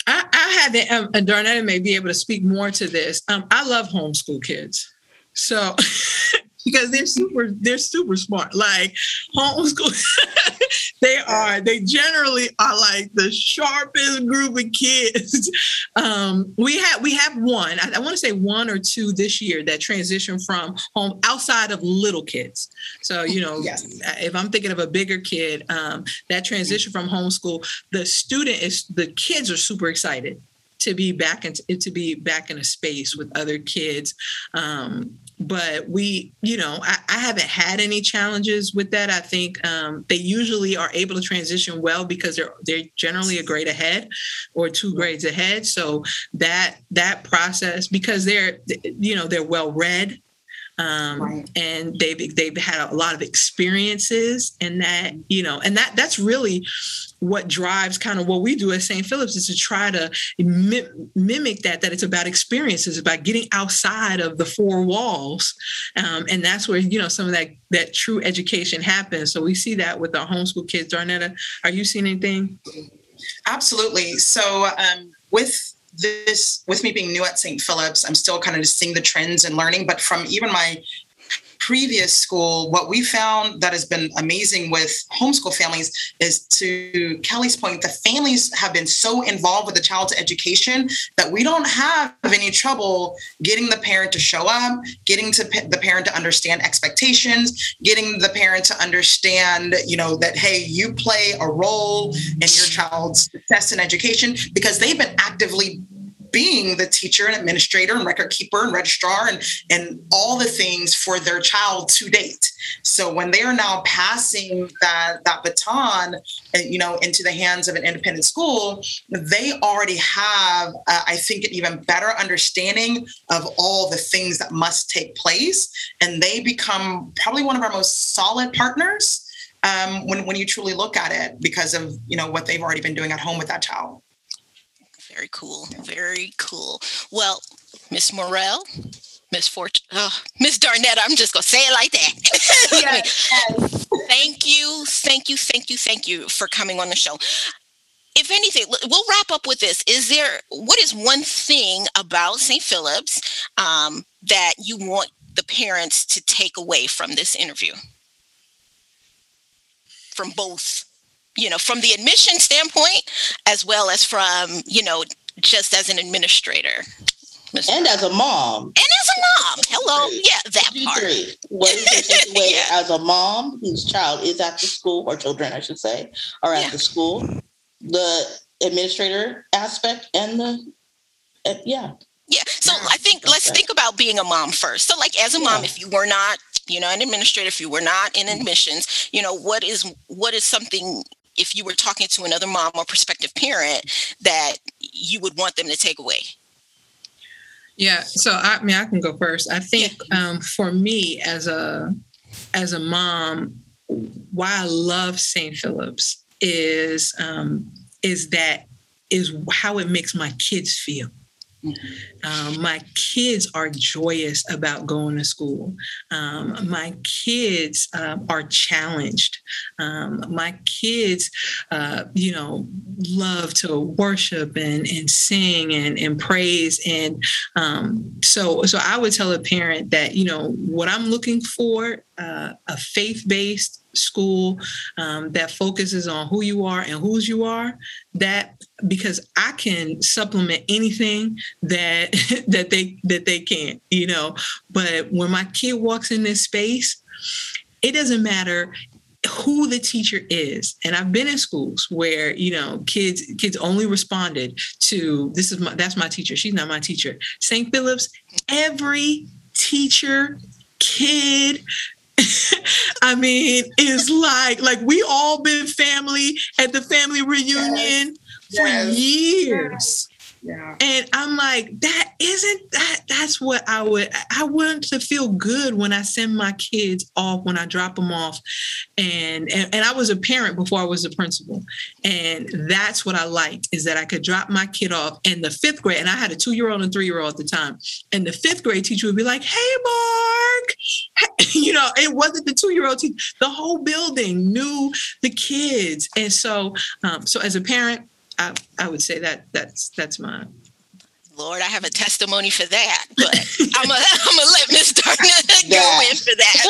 I, I haven't. Um, Darnetta may be able to speak more to this. Um, I love homeschool kids, so because they're super they're super smart like homeschool they are. They generally are like the sharpest group of kids. Um, we have we have one. I, I want to say one or two this year that transition from home outside of little kids. So you know yes. if i'm thinking of a bigger kid um, that transition from homeschool the student is the kids are super excited to be back in to be back in a space with other kids. Um, but we you know I, I, haven't had any challenges with that. I think um, they usually are able to transition well because they're they're generally a grade ahead or two grades ahead. So that that process because they're you know they're well read um, right. and they've they've had a lot of experiences in that you know and that that's really what drives kind of what we do at St. Philip's is to try to mi- mimic that, that it's about experiences, about getting outside of the four walls. Um, and that's where, you know, some of that, that true education happens. So we see that with our homeschool kids. Darnetta, are you seeing anything? Absolutely. So um, with this, with me being new at St. Philip's, I'm still kind of just seeing the trends and learning, but from even my previous school, what we found that has been amazing with homeschool families is to Kelly's point, the families have been so involved with the child's education that we don't have any trouble getting the parent to show up, getting to the parent to understand expectations, getting the parent to understand, you know, that, hey, you play a role in your child's success in education because they've been actively being the teacher and administrator and record keeper and registrar and, and all the things for their child to date. So when they are now passing that, that baton, uh, you know, into the hands of an independent school, they already have, uh, I think, an even better understanding of all the things that must take place. And they become probably one of our most solid partners um, when, when you truly look at it because of, you know, what they've already been doing at home with that child. Very cool. Very cool. Well, Miss Morell, Miss Fortune, oh, Miss Darnetta, I'm just gonna say it like that. yes. thank you, thank you, thank you, thank you for coming on the show. If anything, we'll wrap up with this. Is there what is one thing about St. Philip's um, that you want the parents to take away from this interview? From both you know, from the admission standpoint, as well as from, you know, just as an administrator. Mr. And as a mom. And as a mom. Hello. Yeah, that part. What is your takeaway yeah. as a mom whose child is at the school, or children, I should say, are at yeah. the school? The administrator aspect and the, uh, yeah. Yeah. So I think let's think about being a mom first. So, like, as a mom, if you were not you know an administrator if you were not in admissions you know what is what is something if you were talking to another mom or prospective parent that you would want them to take away? Yeah, so I, I mean, I can go first. I think yeah. um, for me as a as a mom, why I love St. Philip's is um, is that is how it makes my kids feel. Mm-hmm. Um, my kids are joyous about going to school. Um, my kids uh, are challenged. Um, my kids, uh, you know, love to worship and, and sing and, and praise. And um, so, so I would tell a parent that, you know, what I'm looking for, uh, a faith based school um, that focuses on who you are and whose you are that because i can supplement anything that that they that they can't you know but when my kid walks in this space it doesn't matter who the teacher is and i've been in schools where you know kids kids only responded to this is my that's my teacher she's not my teacher st philip's every teacher kid I mean, it's like like we all been family at the family reunion yes. for yes. years. Yeah. And I'm like, that isn't that that's what I would I want to feel good when I send my kids off, when I drop them off. And, and and I was a parent before I was a principal. And that's what I liked is that I could drop my kid off in the fifth grade. And I had a two-year-old and three-year-old at the time. And the fifth grade teacher would be like, hey Mark. you know, it wasn't the two-year-old teacher. The whole building knew the kids. And so um, so as a parent, I, I would say that that's that's my Lord, I have a testimony for that, but I'm gonna I'm gonna let Miss Darnetta go in for that.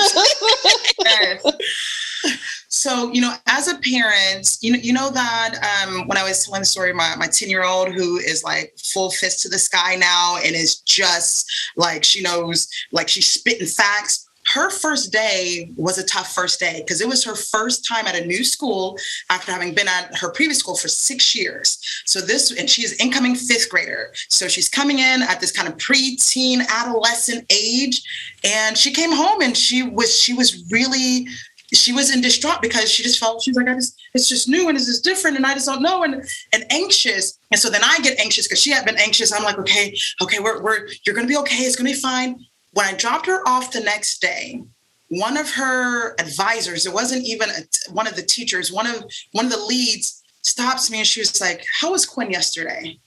so you know, as a parent, you know, you know that um, when I was telling the story, my my ten year old who is like full fist to the sky now and is just like she knows, like she's spitting facts her first day was a tough first day because it was her first time at a new school after having been at her previous school for six years. So this, and she is incoming fifth grader. So she's coming in at this kind of pre-teen adolescent age. And she came home and she was, she was really, she was in distraught because she just felt, she was like, I just, it's just new and it's just different and I just don't know and, and anxious. And so then I get anxious because she had been anxious. I'm like, okay, okay, we're, we're, you're to be okay. It's to be fine when I dropped her off the next day, one of her advisors, it wasn't even a, one of the teachers, one of one of the leads stops me and she was like, "How was Quinn yesterday?"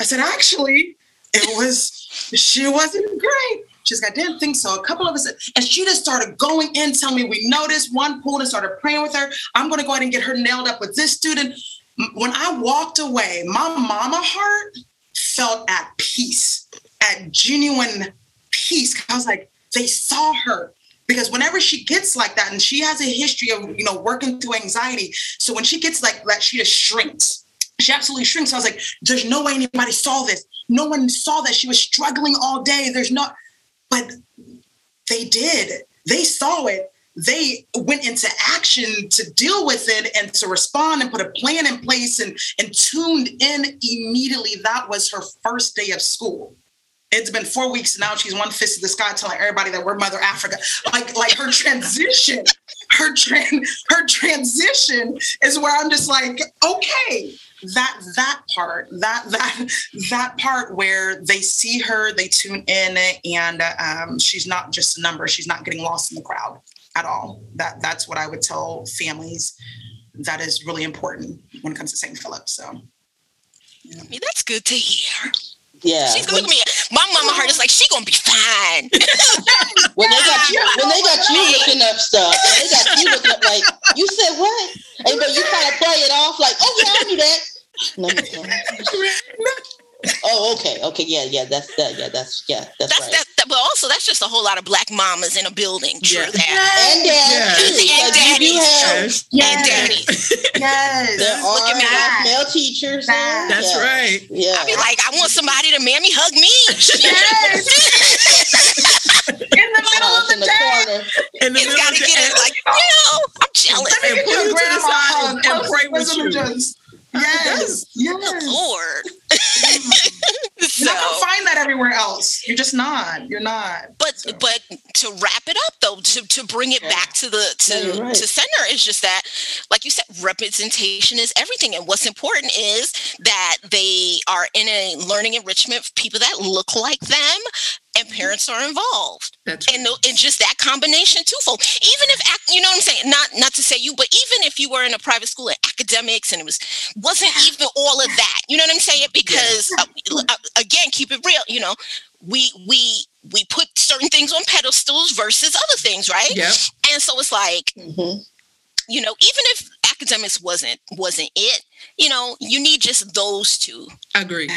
I said, "Actually, it was she wasn't great." She's like, I didn't think so. A couple of us, and she just started going in, telling me we noticed one pulled and started praying with her. I'm going to go ahead and get her nailed up with this student. When I walked away, my mama heart felt at peace, at genuine peace. I was like, they saw her because whenever she gets like that, and she has a history of you know working through anxiety, so when she gets like that, she just shrinks. She absolutely shrinks. I was like, there's no way anybody saw this. No one saw that she was struggling all day. There's not, but they did. They saw it. They went into action to deal with it and to respond and put a plan in place and, and tuned in immediately. That was her first day of school it's been four weeks now. She's one fist of the sky telling everybody that we're Mother Africa. Like, like her transition, her tran, her transition is where I'm just like, okay, that that part, that that that part where they see her, they tune in, and um, she's not just a number. She's not getting lost in the crowd at all. That that's what I would tell families. That is really important when it comes to St. Philip. So, yeah. I mean, that's good to hear. Yeah. She's gonna look at me. My mama heard is like, she gonna be fine. when they got you, when they got you looking up stuff, they got you looking up like, you said what? And but you kind of play it off like, oh yeah, I knew that. No, no. Oh, okay, okay, yeah, yeah, that's that, yeah, that's yeah, that's, that's right. That, that, but also that's just a whole lot of black mamas in a building. True Yeah. that. and dad, Yes. And because you do have Yes, And daddies. yes, there Look at me. male teachers. there. That- that's yeah. right. Yeah. I be like, I want somebody to mammy hug me. Yes. in the middle of Us in the the day. corner. In the It's middle gotta of the- get it like, you know, I'm jealous. Let me get pull you to the grandma side hug. and pray with bosom you. Just- Yes, yes. Lord. You're not gonna so, find that everywhere else. You're just not. You're not. but So. but to wrap it up though, to, to bring it Yeah. back to the to Yeah, right. to center is just that, like you said, representation is everything, and what's important is that they are in a learning enrichment for people that look like them, and parents are involved. That's and no, and just that combination twofold. Even if you know what I'm saying, not not to say you, but even if you were in a private school and academics and it was wasn't even all of that. You know what I'm saying? Because uh, uh, again, keep it real. You know, we we we put certain things on pedestals versus other things, right? Yep. And so it's like Mhm. you know, even if academics wasn't wasn't it, you know, you need just those two. Agree.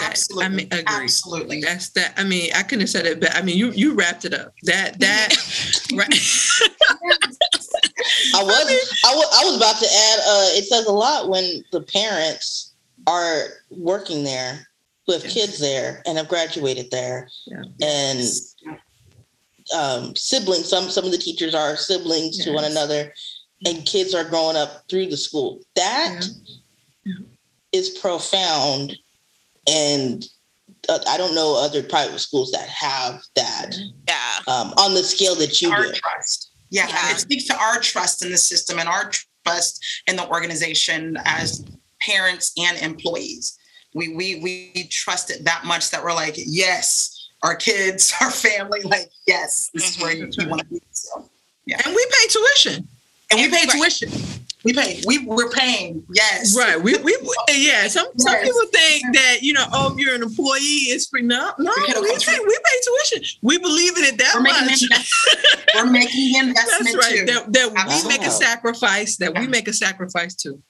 Yes. That- Absolutely. I mean, agree. Absolutely. That's that. I mean, I couldn't have said it, but I mean, you you wrapped it up. That that right. I was I wa- I was about to add. Uh, it says a lot when the parents are working there, who have Yes. kids there and have graduated there, Yeah. and um, siblings. Some some of the teachers are siblings to one another, and kids are growing up through the school. That is Yeah. profound, and uh, I don't know other private schools that have that Yeah. um, on the scale that you our do. trust. Yeah, Yeah. it speaks to our trust in the system and our trust in the organization as parents and employees. We we we trust it that much that we're like, yes, our kids, our family, like, yes, this is where you, you want to be. So, yeah. and we pay tuition. and we pay Right. tuition. We pay. We we're paying. Yes. Right. We we yeah. Some some people think that you know, oh, if you're an employee, it's free. No, no, We pay we pay, tuition. We believe in it that We're much. investment. We're making investment That's right. too. That, that we make a sacrifice. That we make a sacrifice too.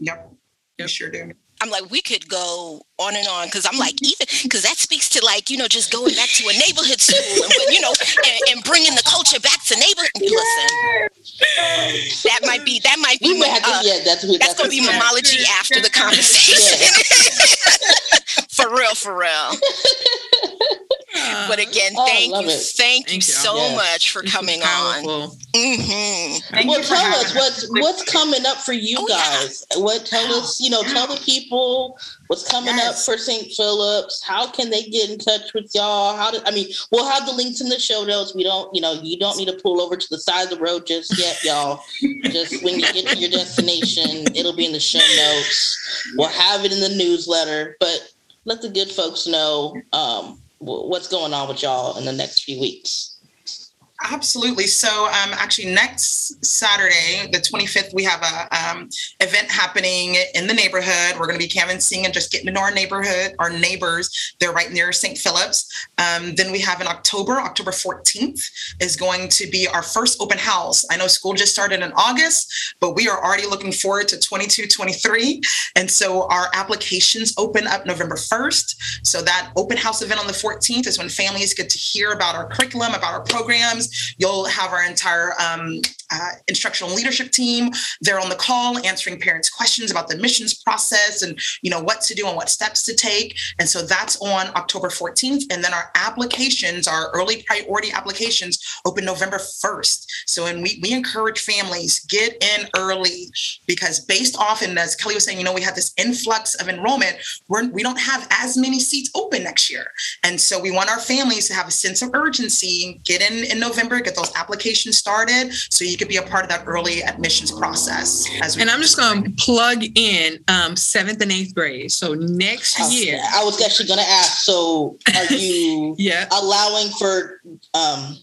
Yep. We Yep. sure do. I'm like, we could go on and on because I'm like, even because that speaks to like, you know, just going back to a neighborhood school and, you know, and, and bringing the culture back to neighborhood. Listen, that might be, that might be, my, to, uh, yeah, that's that's going to be momology after the conversation. for real, for real. But again, Oh, thank you. it. Thank, you Thank you. so Yes. much for This coming on. powerful. hmm Thank well, you tell us what's what's coming up for you Oh, yeah. guys. What tell us, you know, tell the people what's coming Yes. up for St. Philip's. How can they get in touch with y'all? How do I mean? We'll have the links in the show notes. We don't, you know, you don't need to pull over to the side of the road just yet, y'all. just when you get to your destination, it'll be in the show notes. We'll have it in the newsletter, but let the good folks know um, wh- what's going on with y'all in the next few weeks? Absolutely. So, um, actually, next Saturday, the 25th, we have a um, event happening in the neighborhood. We're going to be canvassing and just getting to know our neighborhood, our neighbors. They're right near St. Philip's. Um, then we have in October, October 14th, is going to be our first open house. I know school just started in August, but we are already looking forward to 22, 23. And so our applications open up November 1st. So that open house event on the 14th is when families get to hear about our curriculum, about our programs. You'll have our entire um, uh, instructional leadership team. They're on the call answering parents' questions about the admissions process and you know what to do and what steps to take. And so that's on October 14th. And then our applications, our early priority applications, open November 1st. So and we we encourage families get in early because based off and as Kelly was saying, you know, we had this influx of enrollment. We're, we don't have as many seats open next year, and so we want our families to have a sense of urgency. Get in in November, get those applications started, so you could be a part of that early admissions process. As we And I'm just going to plug in um, seventh and eighth grade. So next year, I was actually going to ask. So, are you yeah, allowing for um,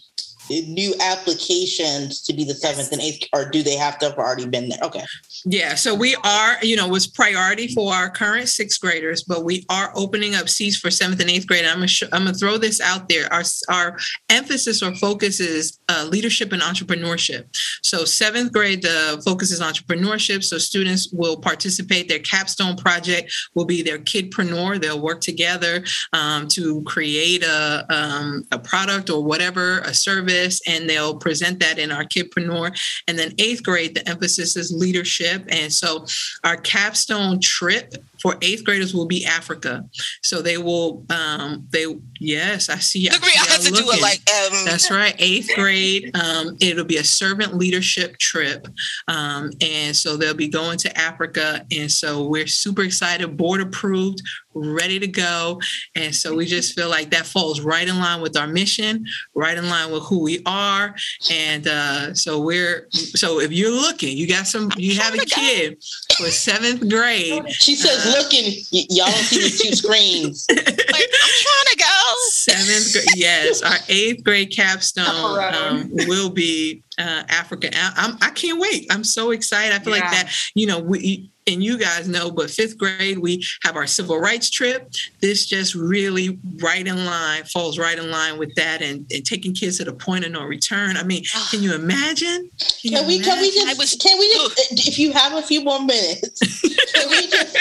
new applications to be the seventh and eighth, or do they have to have already been there? Okay. Yeah, so we are, you know, was priority for our current sixth graders, but we are opening up seats for seventh and eighth grade. I'm gonna sh- I'm gonna throw this out there. Our our emphasis or focus is uh, leadership and entrepreneurship. So seventh grade, the focus is entrepreneurship. So students will participate. Their capstone project will be their kidpreneur. They'll work together um, to create a um, a product or whatever, a service, and they'll present that in our kidpreneur. And then eighth grade, the emphasis is leadership. And so our capstone trip for eighth graders will be Africa. So they will, um, they, yes, I see. Look, I have to do it like, um, That's right, eighth grade. Um, it'll be a servant leadership trip. Um, and so they'll be going to Africa. And so we're super excited, board approved, ready to go. And so we just feel like that falls right in line with our mission, right in line with who we are. And uh, so we're, so if you're looking, you got some, you have a kid for seventh grade. She says, looking, y- y'all don't see the two screens. like, I'm trying to go. Seventh grade, yes, our eighth grade capstone um, will be uh, Africa. I, I'm, I can't wait. I'm so excited. I feel like that, you know, we, and you guys know, but fifth grade, we have our civil rights trip. This just really right in line, falls right in line with that and, and taking kids to the point of no return. I mean, can you imagine? you Can we? Can we just? was- can we just? If you have a few more minutes, can we just?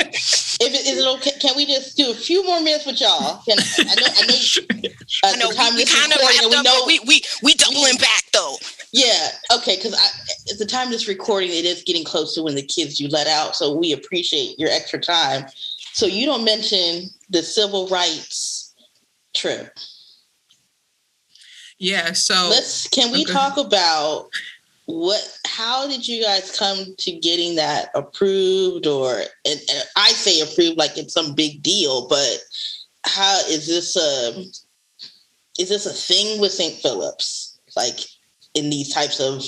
If it is it okay? Can we just do a few more minutes with y'all? Can, I know. I know. At uh, I know time we, we kind of wrapped we up, know. but we we we doubling back though. Yeah. Okay. Because at the time of this recording, it is getting close to when the kids you let out. So we appreciate your extra time. So you don't mention the civil rights trip. Yeah. So Let's. Can we oh, Okay. talk about what? How did you guys come to getting that approved? Or and, and I say approved like it's some big deal, but how is this a? Is this a thing with St. Philip's? Like in these types of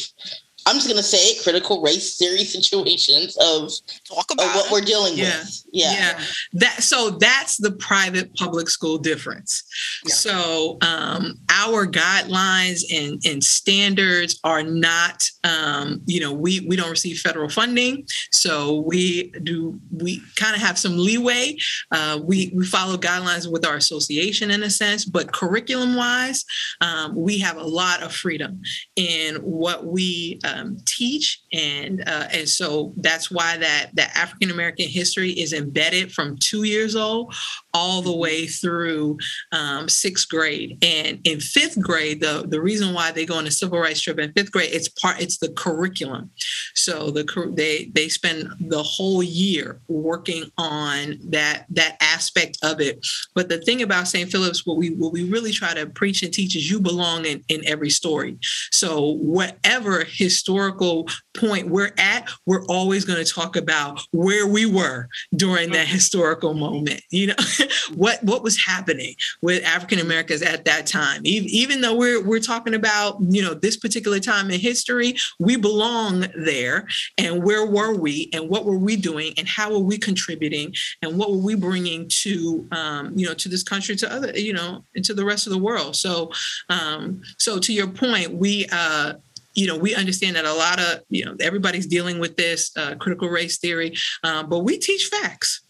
I'm just gonna say it, critical race theory situations of, Talk of about what we're dealing Yeah. with. Yeah. yeah that so that's the private public school difference Yeah. so um, our guidelines and, and standards are not um, you know we we don't receive federal funding so we do we kind of have some leeway uh, we we follow guidelines with our association in a sense but curriculum wise um, we have a lot of freedom in what we um, teach and uh, and so that's why that that African American history is embedded from two years old all the way through um, sixth grade. And in fifth grade the the reason why they go on a civil rights trip in fifth grade it's part it's the curriculum. So the they they spend the whole year working on that that aspect of it. But the thing about St. Philip's what we what we really try to preach and teach is you belong in in every story. So whatever his historical point we're at, we're always going to talk about where we were during that historical moment. You know, what what was happening with African Americans at that time. Even, even though we're we're talking about you know this particular time in history, we belong there. And where were we? And what were we doing? And how were we contributing? And what were we bringing to um, you know to this country, to other you know, into the rest of the world? So um, so to your point, we. Uh, you know, we understand that a lot of, you know, everybody's dealing with this uh, critical race theory, um, but we teach facts.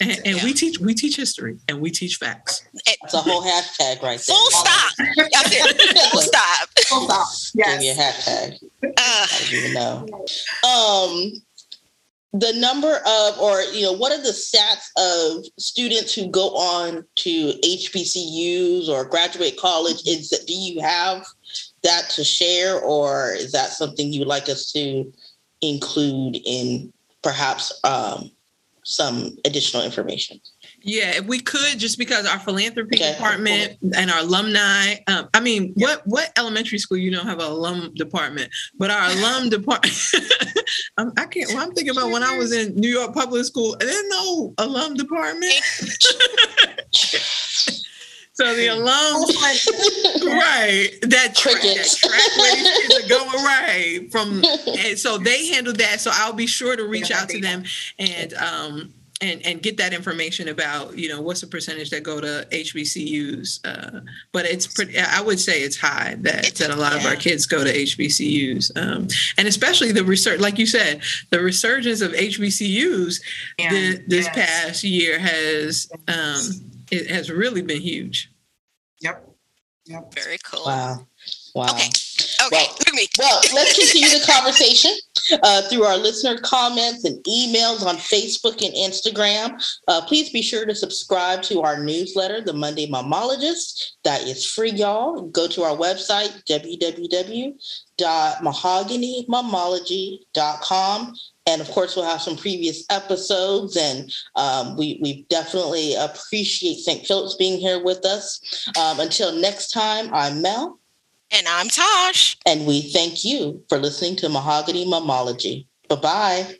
And, and we teach we teach history and we teach facts. It's a whole hashtag right there. Full stop. Full stop. Full stop. Give me a Yes. hashtag. Uh, I don't even know. Um, the number of, or you know, what are the stats of students who go on to HBCUs or graduate college? Is that do you have that to share, or is that something you would like us to include in perhaps um, some additional information? Yeah, if we could, just because our philanthropy Okay. department and our alumni. Um, I mean, what what elementary school you don't have an alum department, but our alum department. I can't. Well, I'm thinking about when I was in New York public school. There's no alum department. so the alums, right? That track, that track where these kids are going right from. And so they handle that. So I'll be sure to reach out to them and um and and get that information about you know what's the percentage that go to HBCUs. Uh, but it's pretty. I would say it's high that that a lot of our kids go to HBCUs, um, and especially the research, like you said, the resurgence of HBCUs the, this yes. past year has um, it has really been huge. Yep. Yep. very cool. Wow, wow. Okay. Okay. Well- Look me. Well, let's continue the conversation uh, through our listener comments and emails on Facebook and Instagram. Uh, please be sure to subscribe to our newsletter, The Monday Mammologist. That is free, y'all. Go to our website, www.mahoganymammology.com. And of course, we'll have some previous episodes, and um, we, we definitely appreciate St. Philip's being here with us. Um, until next time, I'm Mel. And I'm Tosh. And we thank you for listening to Mahogany Mammology. Bye bye.